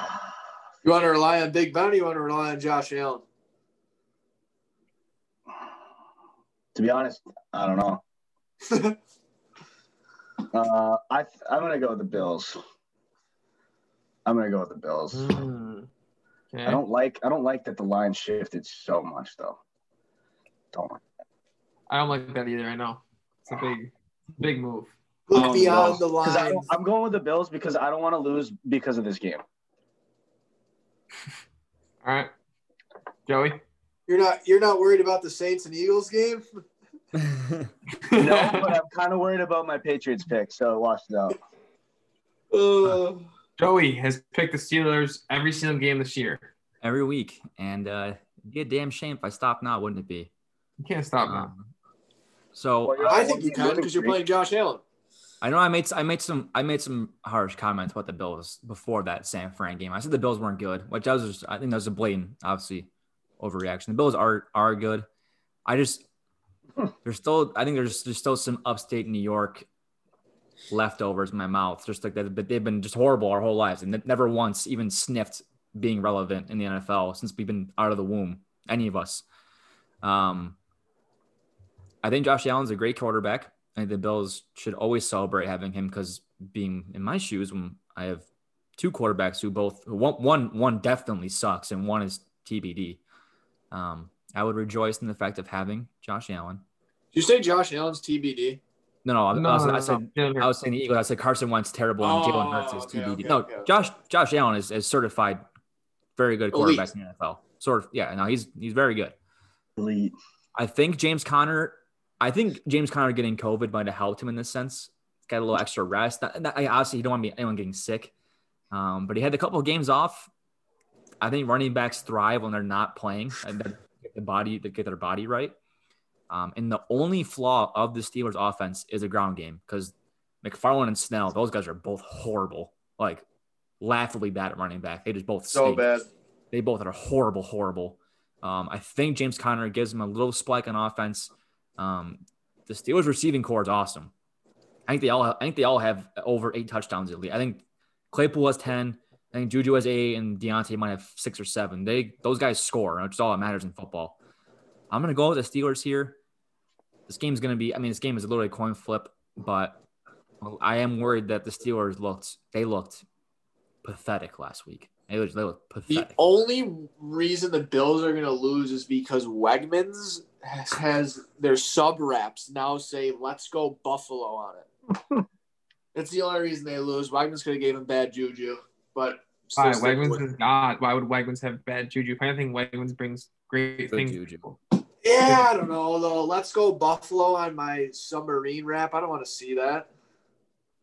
You want to rely on Big Ben or you want to rely on Josh Allen? to be honest, I don't know. Uh, I I'm gonna go with the Bills. I'm gonna go with the Bills. Mm. Okay. I don't like I don't like that the line shifted so much though. Don't like that. I don't like that either. I know it's a big, big move. Look Um, beyond the line. I'm going with the Bills because I don't want to lose because of this game. All right, Joey. You're not you're not worried about the Saints and Eagles game? No, but I'm kind of worried about my Patriots pick, so watch it out. Uh, Joey has picked the Steelers every single game this year. Every week. And uh, it'd be a damn shame if I stopped now, wouldn't it be? You can't stop now. Um, so Well, uh, I think you can because you're playing Josh Allen. I know I made I made some I made some harsh comments about the Bills before that San Fran game. I said the Bills weren't good, which I was just, I think that was a blatant, obviously, overreaction. The Bills are are good. I just there's still I think there's there's still some upstate New York leftovers in my mouth, just like that. But they've been just horrible our whole lives and never once even sniffed being relevant in the NFL since we've been out of the womb. Any of us. Um, I think Josh Allen's a great quarterback. I think the Bills should always celebrate having him because being in my shoes when I have two quarterbacks who both one one one definitely sucks and one is TBD. Um, I would rejoice in the fact of having Josh Allen. Did you say Josh Allen's TBD? No, no, I, No, I, was, no, I no, said no. I was saying the Eagles. I said Carson Wentz terrible and Oh, Jalen Hurts is okay, TBD. okay, no, okay, okay. Josh Josh Allen is, is certified very good quarterback Elite. in the NFL. Sort of, yeah. No, he's he's very good. Elite. I think James Conner. I think James Conner getting COVID might have helped him in this sense. Got a little extra rest. Not- not- I obviously, you don't want to be anyone getting sick, um, but he had a couple of games off. I think running backs thrive when they're not playing and they get the body to get their body right. Um, and the only flaw of the Steelers' offense is a ground game because McFarland and Snell, those guys are both horrible, like laughably bad at running back. They just both So stink bad. they both are horrible, horrible. Um, I think James Conner gives them a little spike on offense. Um, the Steelers receiving corps is awesome. I think they all have, I think they all have over eight touchdowns at least. I think Claypool has ten. I think Juju has eight, and Diontae might have six or seven. They those guys score, which is all that matters in football. I'm gonna go with the Steelers here. This game's gonna be. I mean, this game is literally a coin flip, but I am worried that the Steelers looked. They looked pathetic last week. They looked, they looked pathetic. The only reason the Bills are going to lose is because Wegmans has, has their sub reps now say "Let's go Buffalo" on it. It's the only reason they lose. Wegmans could have gave him bad juju, but still Why Wegmans is God. Why would Wegmans have bad juju? If anything, Wegmans brings great Good things. juju. Yeah, I don't know though. Let's go Buffalo on my submarine wrap. I don't want to see that.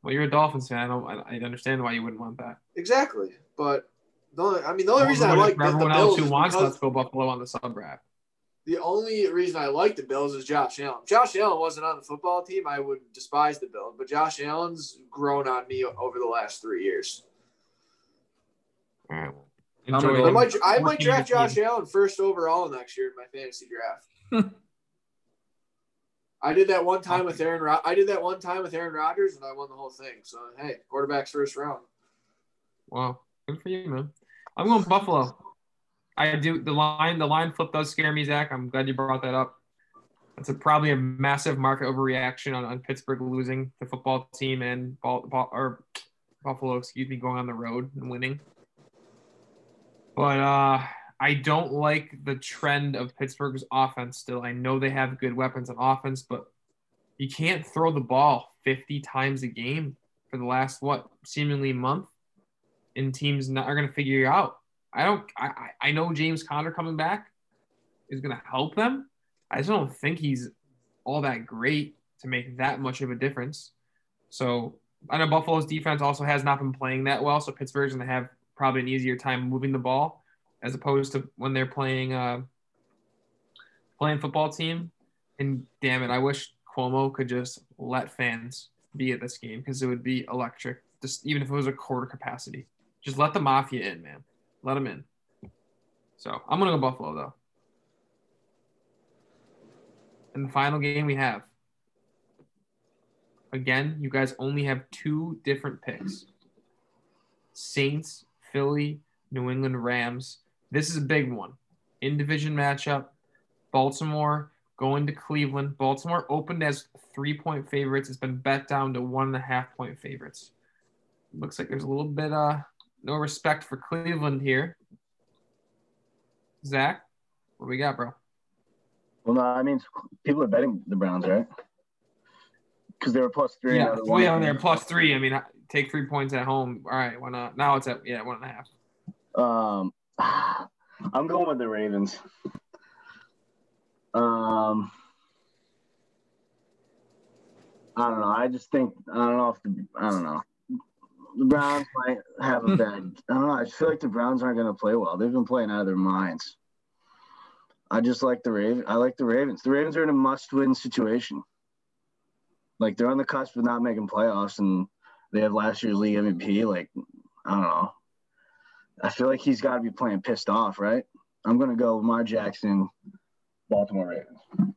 Well, you're a Dolphins fan. I don't. I I understand why you wouldn't want that. Exactly, but the only, I mean, the only reason I like the, the everyone Bills else who is wants because Let's Go Buffalo on the sub wrap. the only reason I like the Bills is Josh Allen. If Josh Allen wasn't on the football team, I would despise the Bills. But Josh Allen's grown on me over the last three years. All right. Well, I'm enjoy I might, I might draft Josh team. Allen first overall next year in my fantasy draft. I did that one time with Aaron. Rod- I did that one time with Aaron Rodgers, and I won the whole thing. So hey, quarterback's first round. Wow, good for you, man. I'm going Buffalo. I do the line. The line flip does scare me, Zach. I'm glad you brought that up. It's a, probably a massive market overreaction on, on Pittsburgh losing the football team and ball, ball, or Buffalo, excuse me, going on the road and winning. But uh, I don't like the trend of Pittsburgh's offense. Still, I know they have good weapons on offense, but you can't throw the ball 50 times a game for the last what seemingly month and teams not, are going to figure you out. I don't. I, I know James Conner coming back is going to help them. I just don't think he's all that great to make that much of a difference. So I know Buffalo's defense also has not been playing that well, so Pittsburgh's going to have probably an easier time moving the ball as opposed to when they're playing uh, playing football team. And damn it, I wish Cuomo could just let fans be at this game because it would be electric. Just even if it was a quarter capacity, just let the mafia in, man. Let them in. So I'm gonna go Buffalo though. And the final game we have. Again, you guys only have two different picks. Saints, Philly, New England Rams. This is a big one. In division matchup. Baltimore going to Cleveland. Baltimore opened as three point favorites. It's been bet down to one and a half point favorites. Looks like there's a little bit uh no respect for Cleveland here. Zach, what do we got, bro? Well, no, I mean people are betting the Browns, right? Because they were plus three. Yeah, well, yeah, they're plus three. I mean, take three points at home. All right, why not? Now it's at yeah, one and a half. Um, I'm going with the Ravens. Um, I don't know. I just think I don't know if the I don't know. The Browns might have a bad. I don't know. I feel like the Browns aren't going to play well. They've been playing out of their minds. I just like the Raven. I like the Ravens. The Ravens are in a must-win situation. Like they're on the cusp of not making playoffs, and they have last year's league MVP. Like I don't know. I feel like he's got to be playing pissed off, right? I'm gonna go Lamar Jackson, Baltimore Ravens.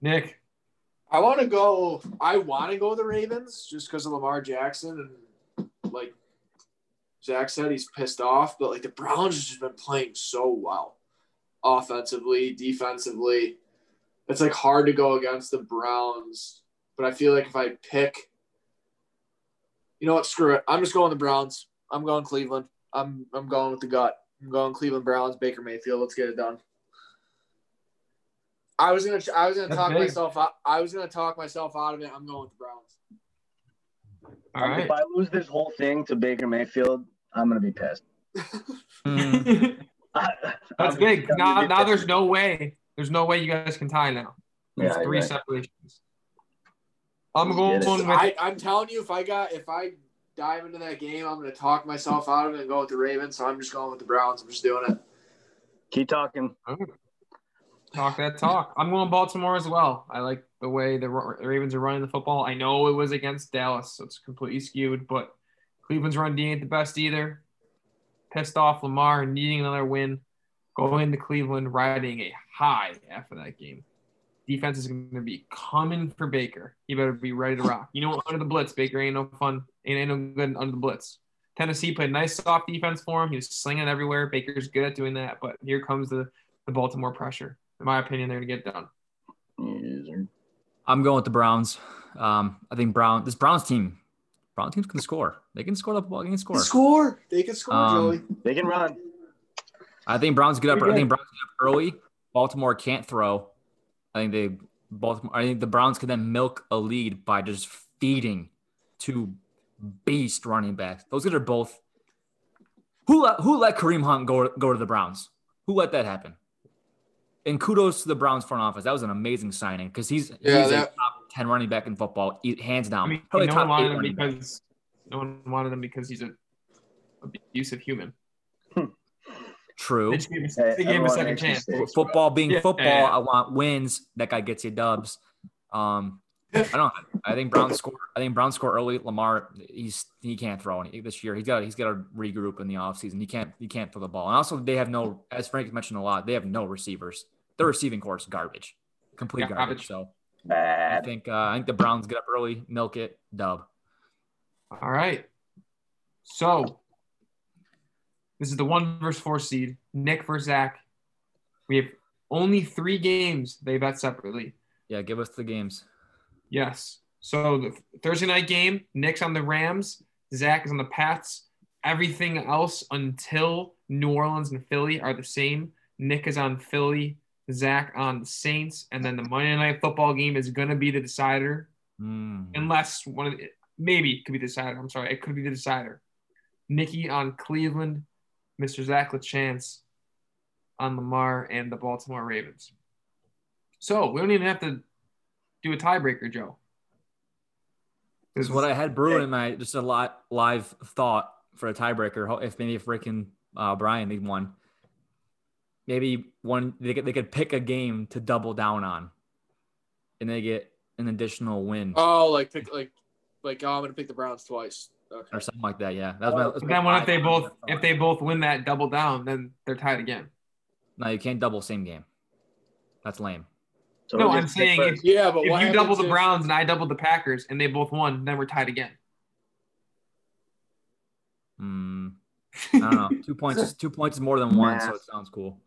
Nick, I want to go. I want to go the Ravens just because of Lamar Jackson and like Zach said, he's pissed off. But like the Browns have just been playing so well, offensively, defensively. It's like hard to go against the Browns. But I feel like if I pick, you know what? Screw it. I'm just going the Browns. I'm going Cleveland. I'm I'm going with the gut. I'm going Cleveland Browns. Baker Mayfield. Let's get it done. I was gonna I was gonna That's talk big. myself out. I was gonna talk myself out of it. I'm going with the Browns. all right. If I lose this whole thing to Baker Mayfield, I'm gonna be pissed. Mm, That's I'm- big. Now, now there's no way. There's no way you guys can tie now. There's Yeah, three right. separations. I'm going get it. with I, I'm telling you, if I got if I dive into that game, I'm gonna talk myself out of it and go with the Ravens. So I'm just going with the Browns. I'm just doing it. Keep talking. talk that talk. I'm going Baltimore as well. I like the way the Ravens are running the football. I know it was against Dallas, so it's completely skewed, but Cleveland's run D ain't the best either. Pissed off Lamar needing another win. Going into Cleveland riding a high after that game. Defense is going to be coming for Baker. You better be ready to rock. You know, under the blitz, Baker ain't no fun. Ain't, ain't no good under the blitz. Tennessee played nice soft defense for him. He was slinging everywhere. Baker's good at doing that, but here comes the, the Baltimore pressure. In my opinion, they're going to get done. I'm going with the Browns. Um, I think Brown. This Browns team, Brown teams can score. They can score the ball. They can score. They Score. They can score, Um, Joey. They can run. I think Browns get up. Pretty I think Browns get up early. Baltimore can't throw. I think they Baltimore. I think the Browns can then milk a lead by just feeding two beast running backs. Those guys are both. Who let who let Kareem Hunt go go to the Browns? Who let that happen? And kudos to the Browns front office. That was an amazing signing because he's Yeah, he's that- a top ten running back in football, hands down. I mean, Probably no top one eight wanted him running back. because no one wanted him because he's a abusive human. True. They gave him, they gave him a second chance. football being Yeah, football, yeah. I want wins. That guy gets you dubs. Um, I don't. I think Brown score. I think Brown score early. Lamar, he's he can't throw any this year. He's got he's got to regroup in the offseason. He can't he can't throw the ball. And also they have no, as Frank mentioned a lot, they have no receivers. Their receiving corps is garbage, complete Yeah, garbage. garbage. So I think uh, I think the Browns get up early, milk it, dub. All right. So this is the one versus four seed. Nick versus Zach. We have only three games they bet separately. Yeah, give us the games. Yes. So the Thursday night game, Nick's on the Rams, Zach is on the Pats. Everything else until New Orleans and Philly are the same. Nick is on Philly, Zach on the Saints, and then the Monday night football game is gonna be the decider, Mm. unless one of the, maybe it could be the decider. I'm sorry, it could be the decider. Nikki on Cleveland, Mr. Zach LaChance on Lamar and the Baltimore Ravens. So we don't even have to do a tiebreaker, Joe. Is what I had brewing in my just a lot live thought for a tiebreaker. If maybe if Rick and uh, Brian need one, maybe one they could, they could pick a game to double down on, and they get an additional win Oh, like pick like like oh, I'm gonna pick the Browns twice. Okay. or something like that. Yeah, that was my. that was But my then what if they both if they both win that double down, then they're tied again. no, you can't double same game. That's lame. So No, I'm saying first. Yeah, but If you double the Browns and I double the Packers and they both won, then we're tied again. Hmm. I don't know. two points. is- Two points is more than one, so it sounds cool.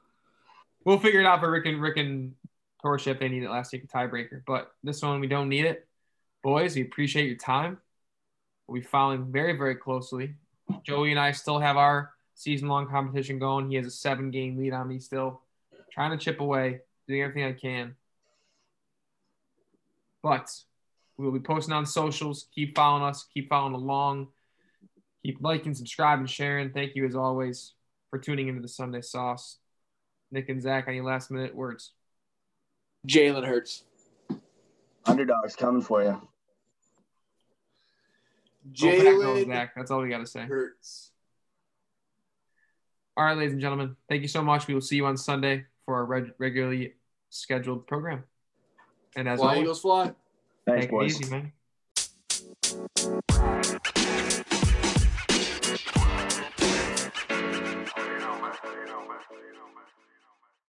We'll figure it out for Rick and Rick and Torship. if They need it last week a tiebreaker, but this one we don't need it. Boys, we appreciate your time. We'll be following very very closely. Joey and I still have our season long competition going. He has a seven game lead on me still. trying to chip away, doing everything I can. But we will be posting on socials. Keep following us. Keep following along. Keep liking, subscribing, sharing. Thank you as always for tuning into the Sunday Sauce. Nick and Zach, any last minute words? Jalen Hurts. Underdogs coming for you. Go Jalen Zach. That's all we got to say. Hurts. All right, ladies and gentlemen, thank you so much. We will see you on Sunday for our reg- regularly scheduled program. And as Fly always, Eagles fly. Thanks, take it boys. easy, man.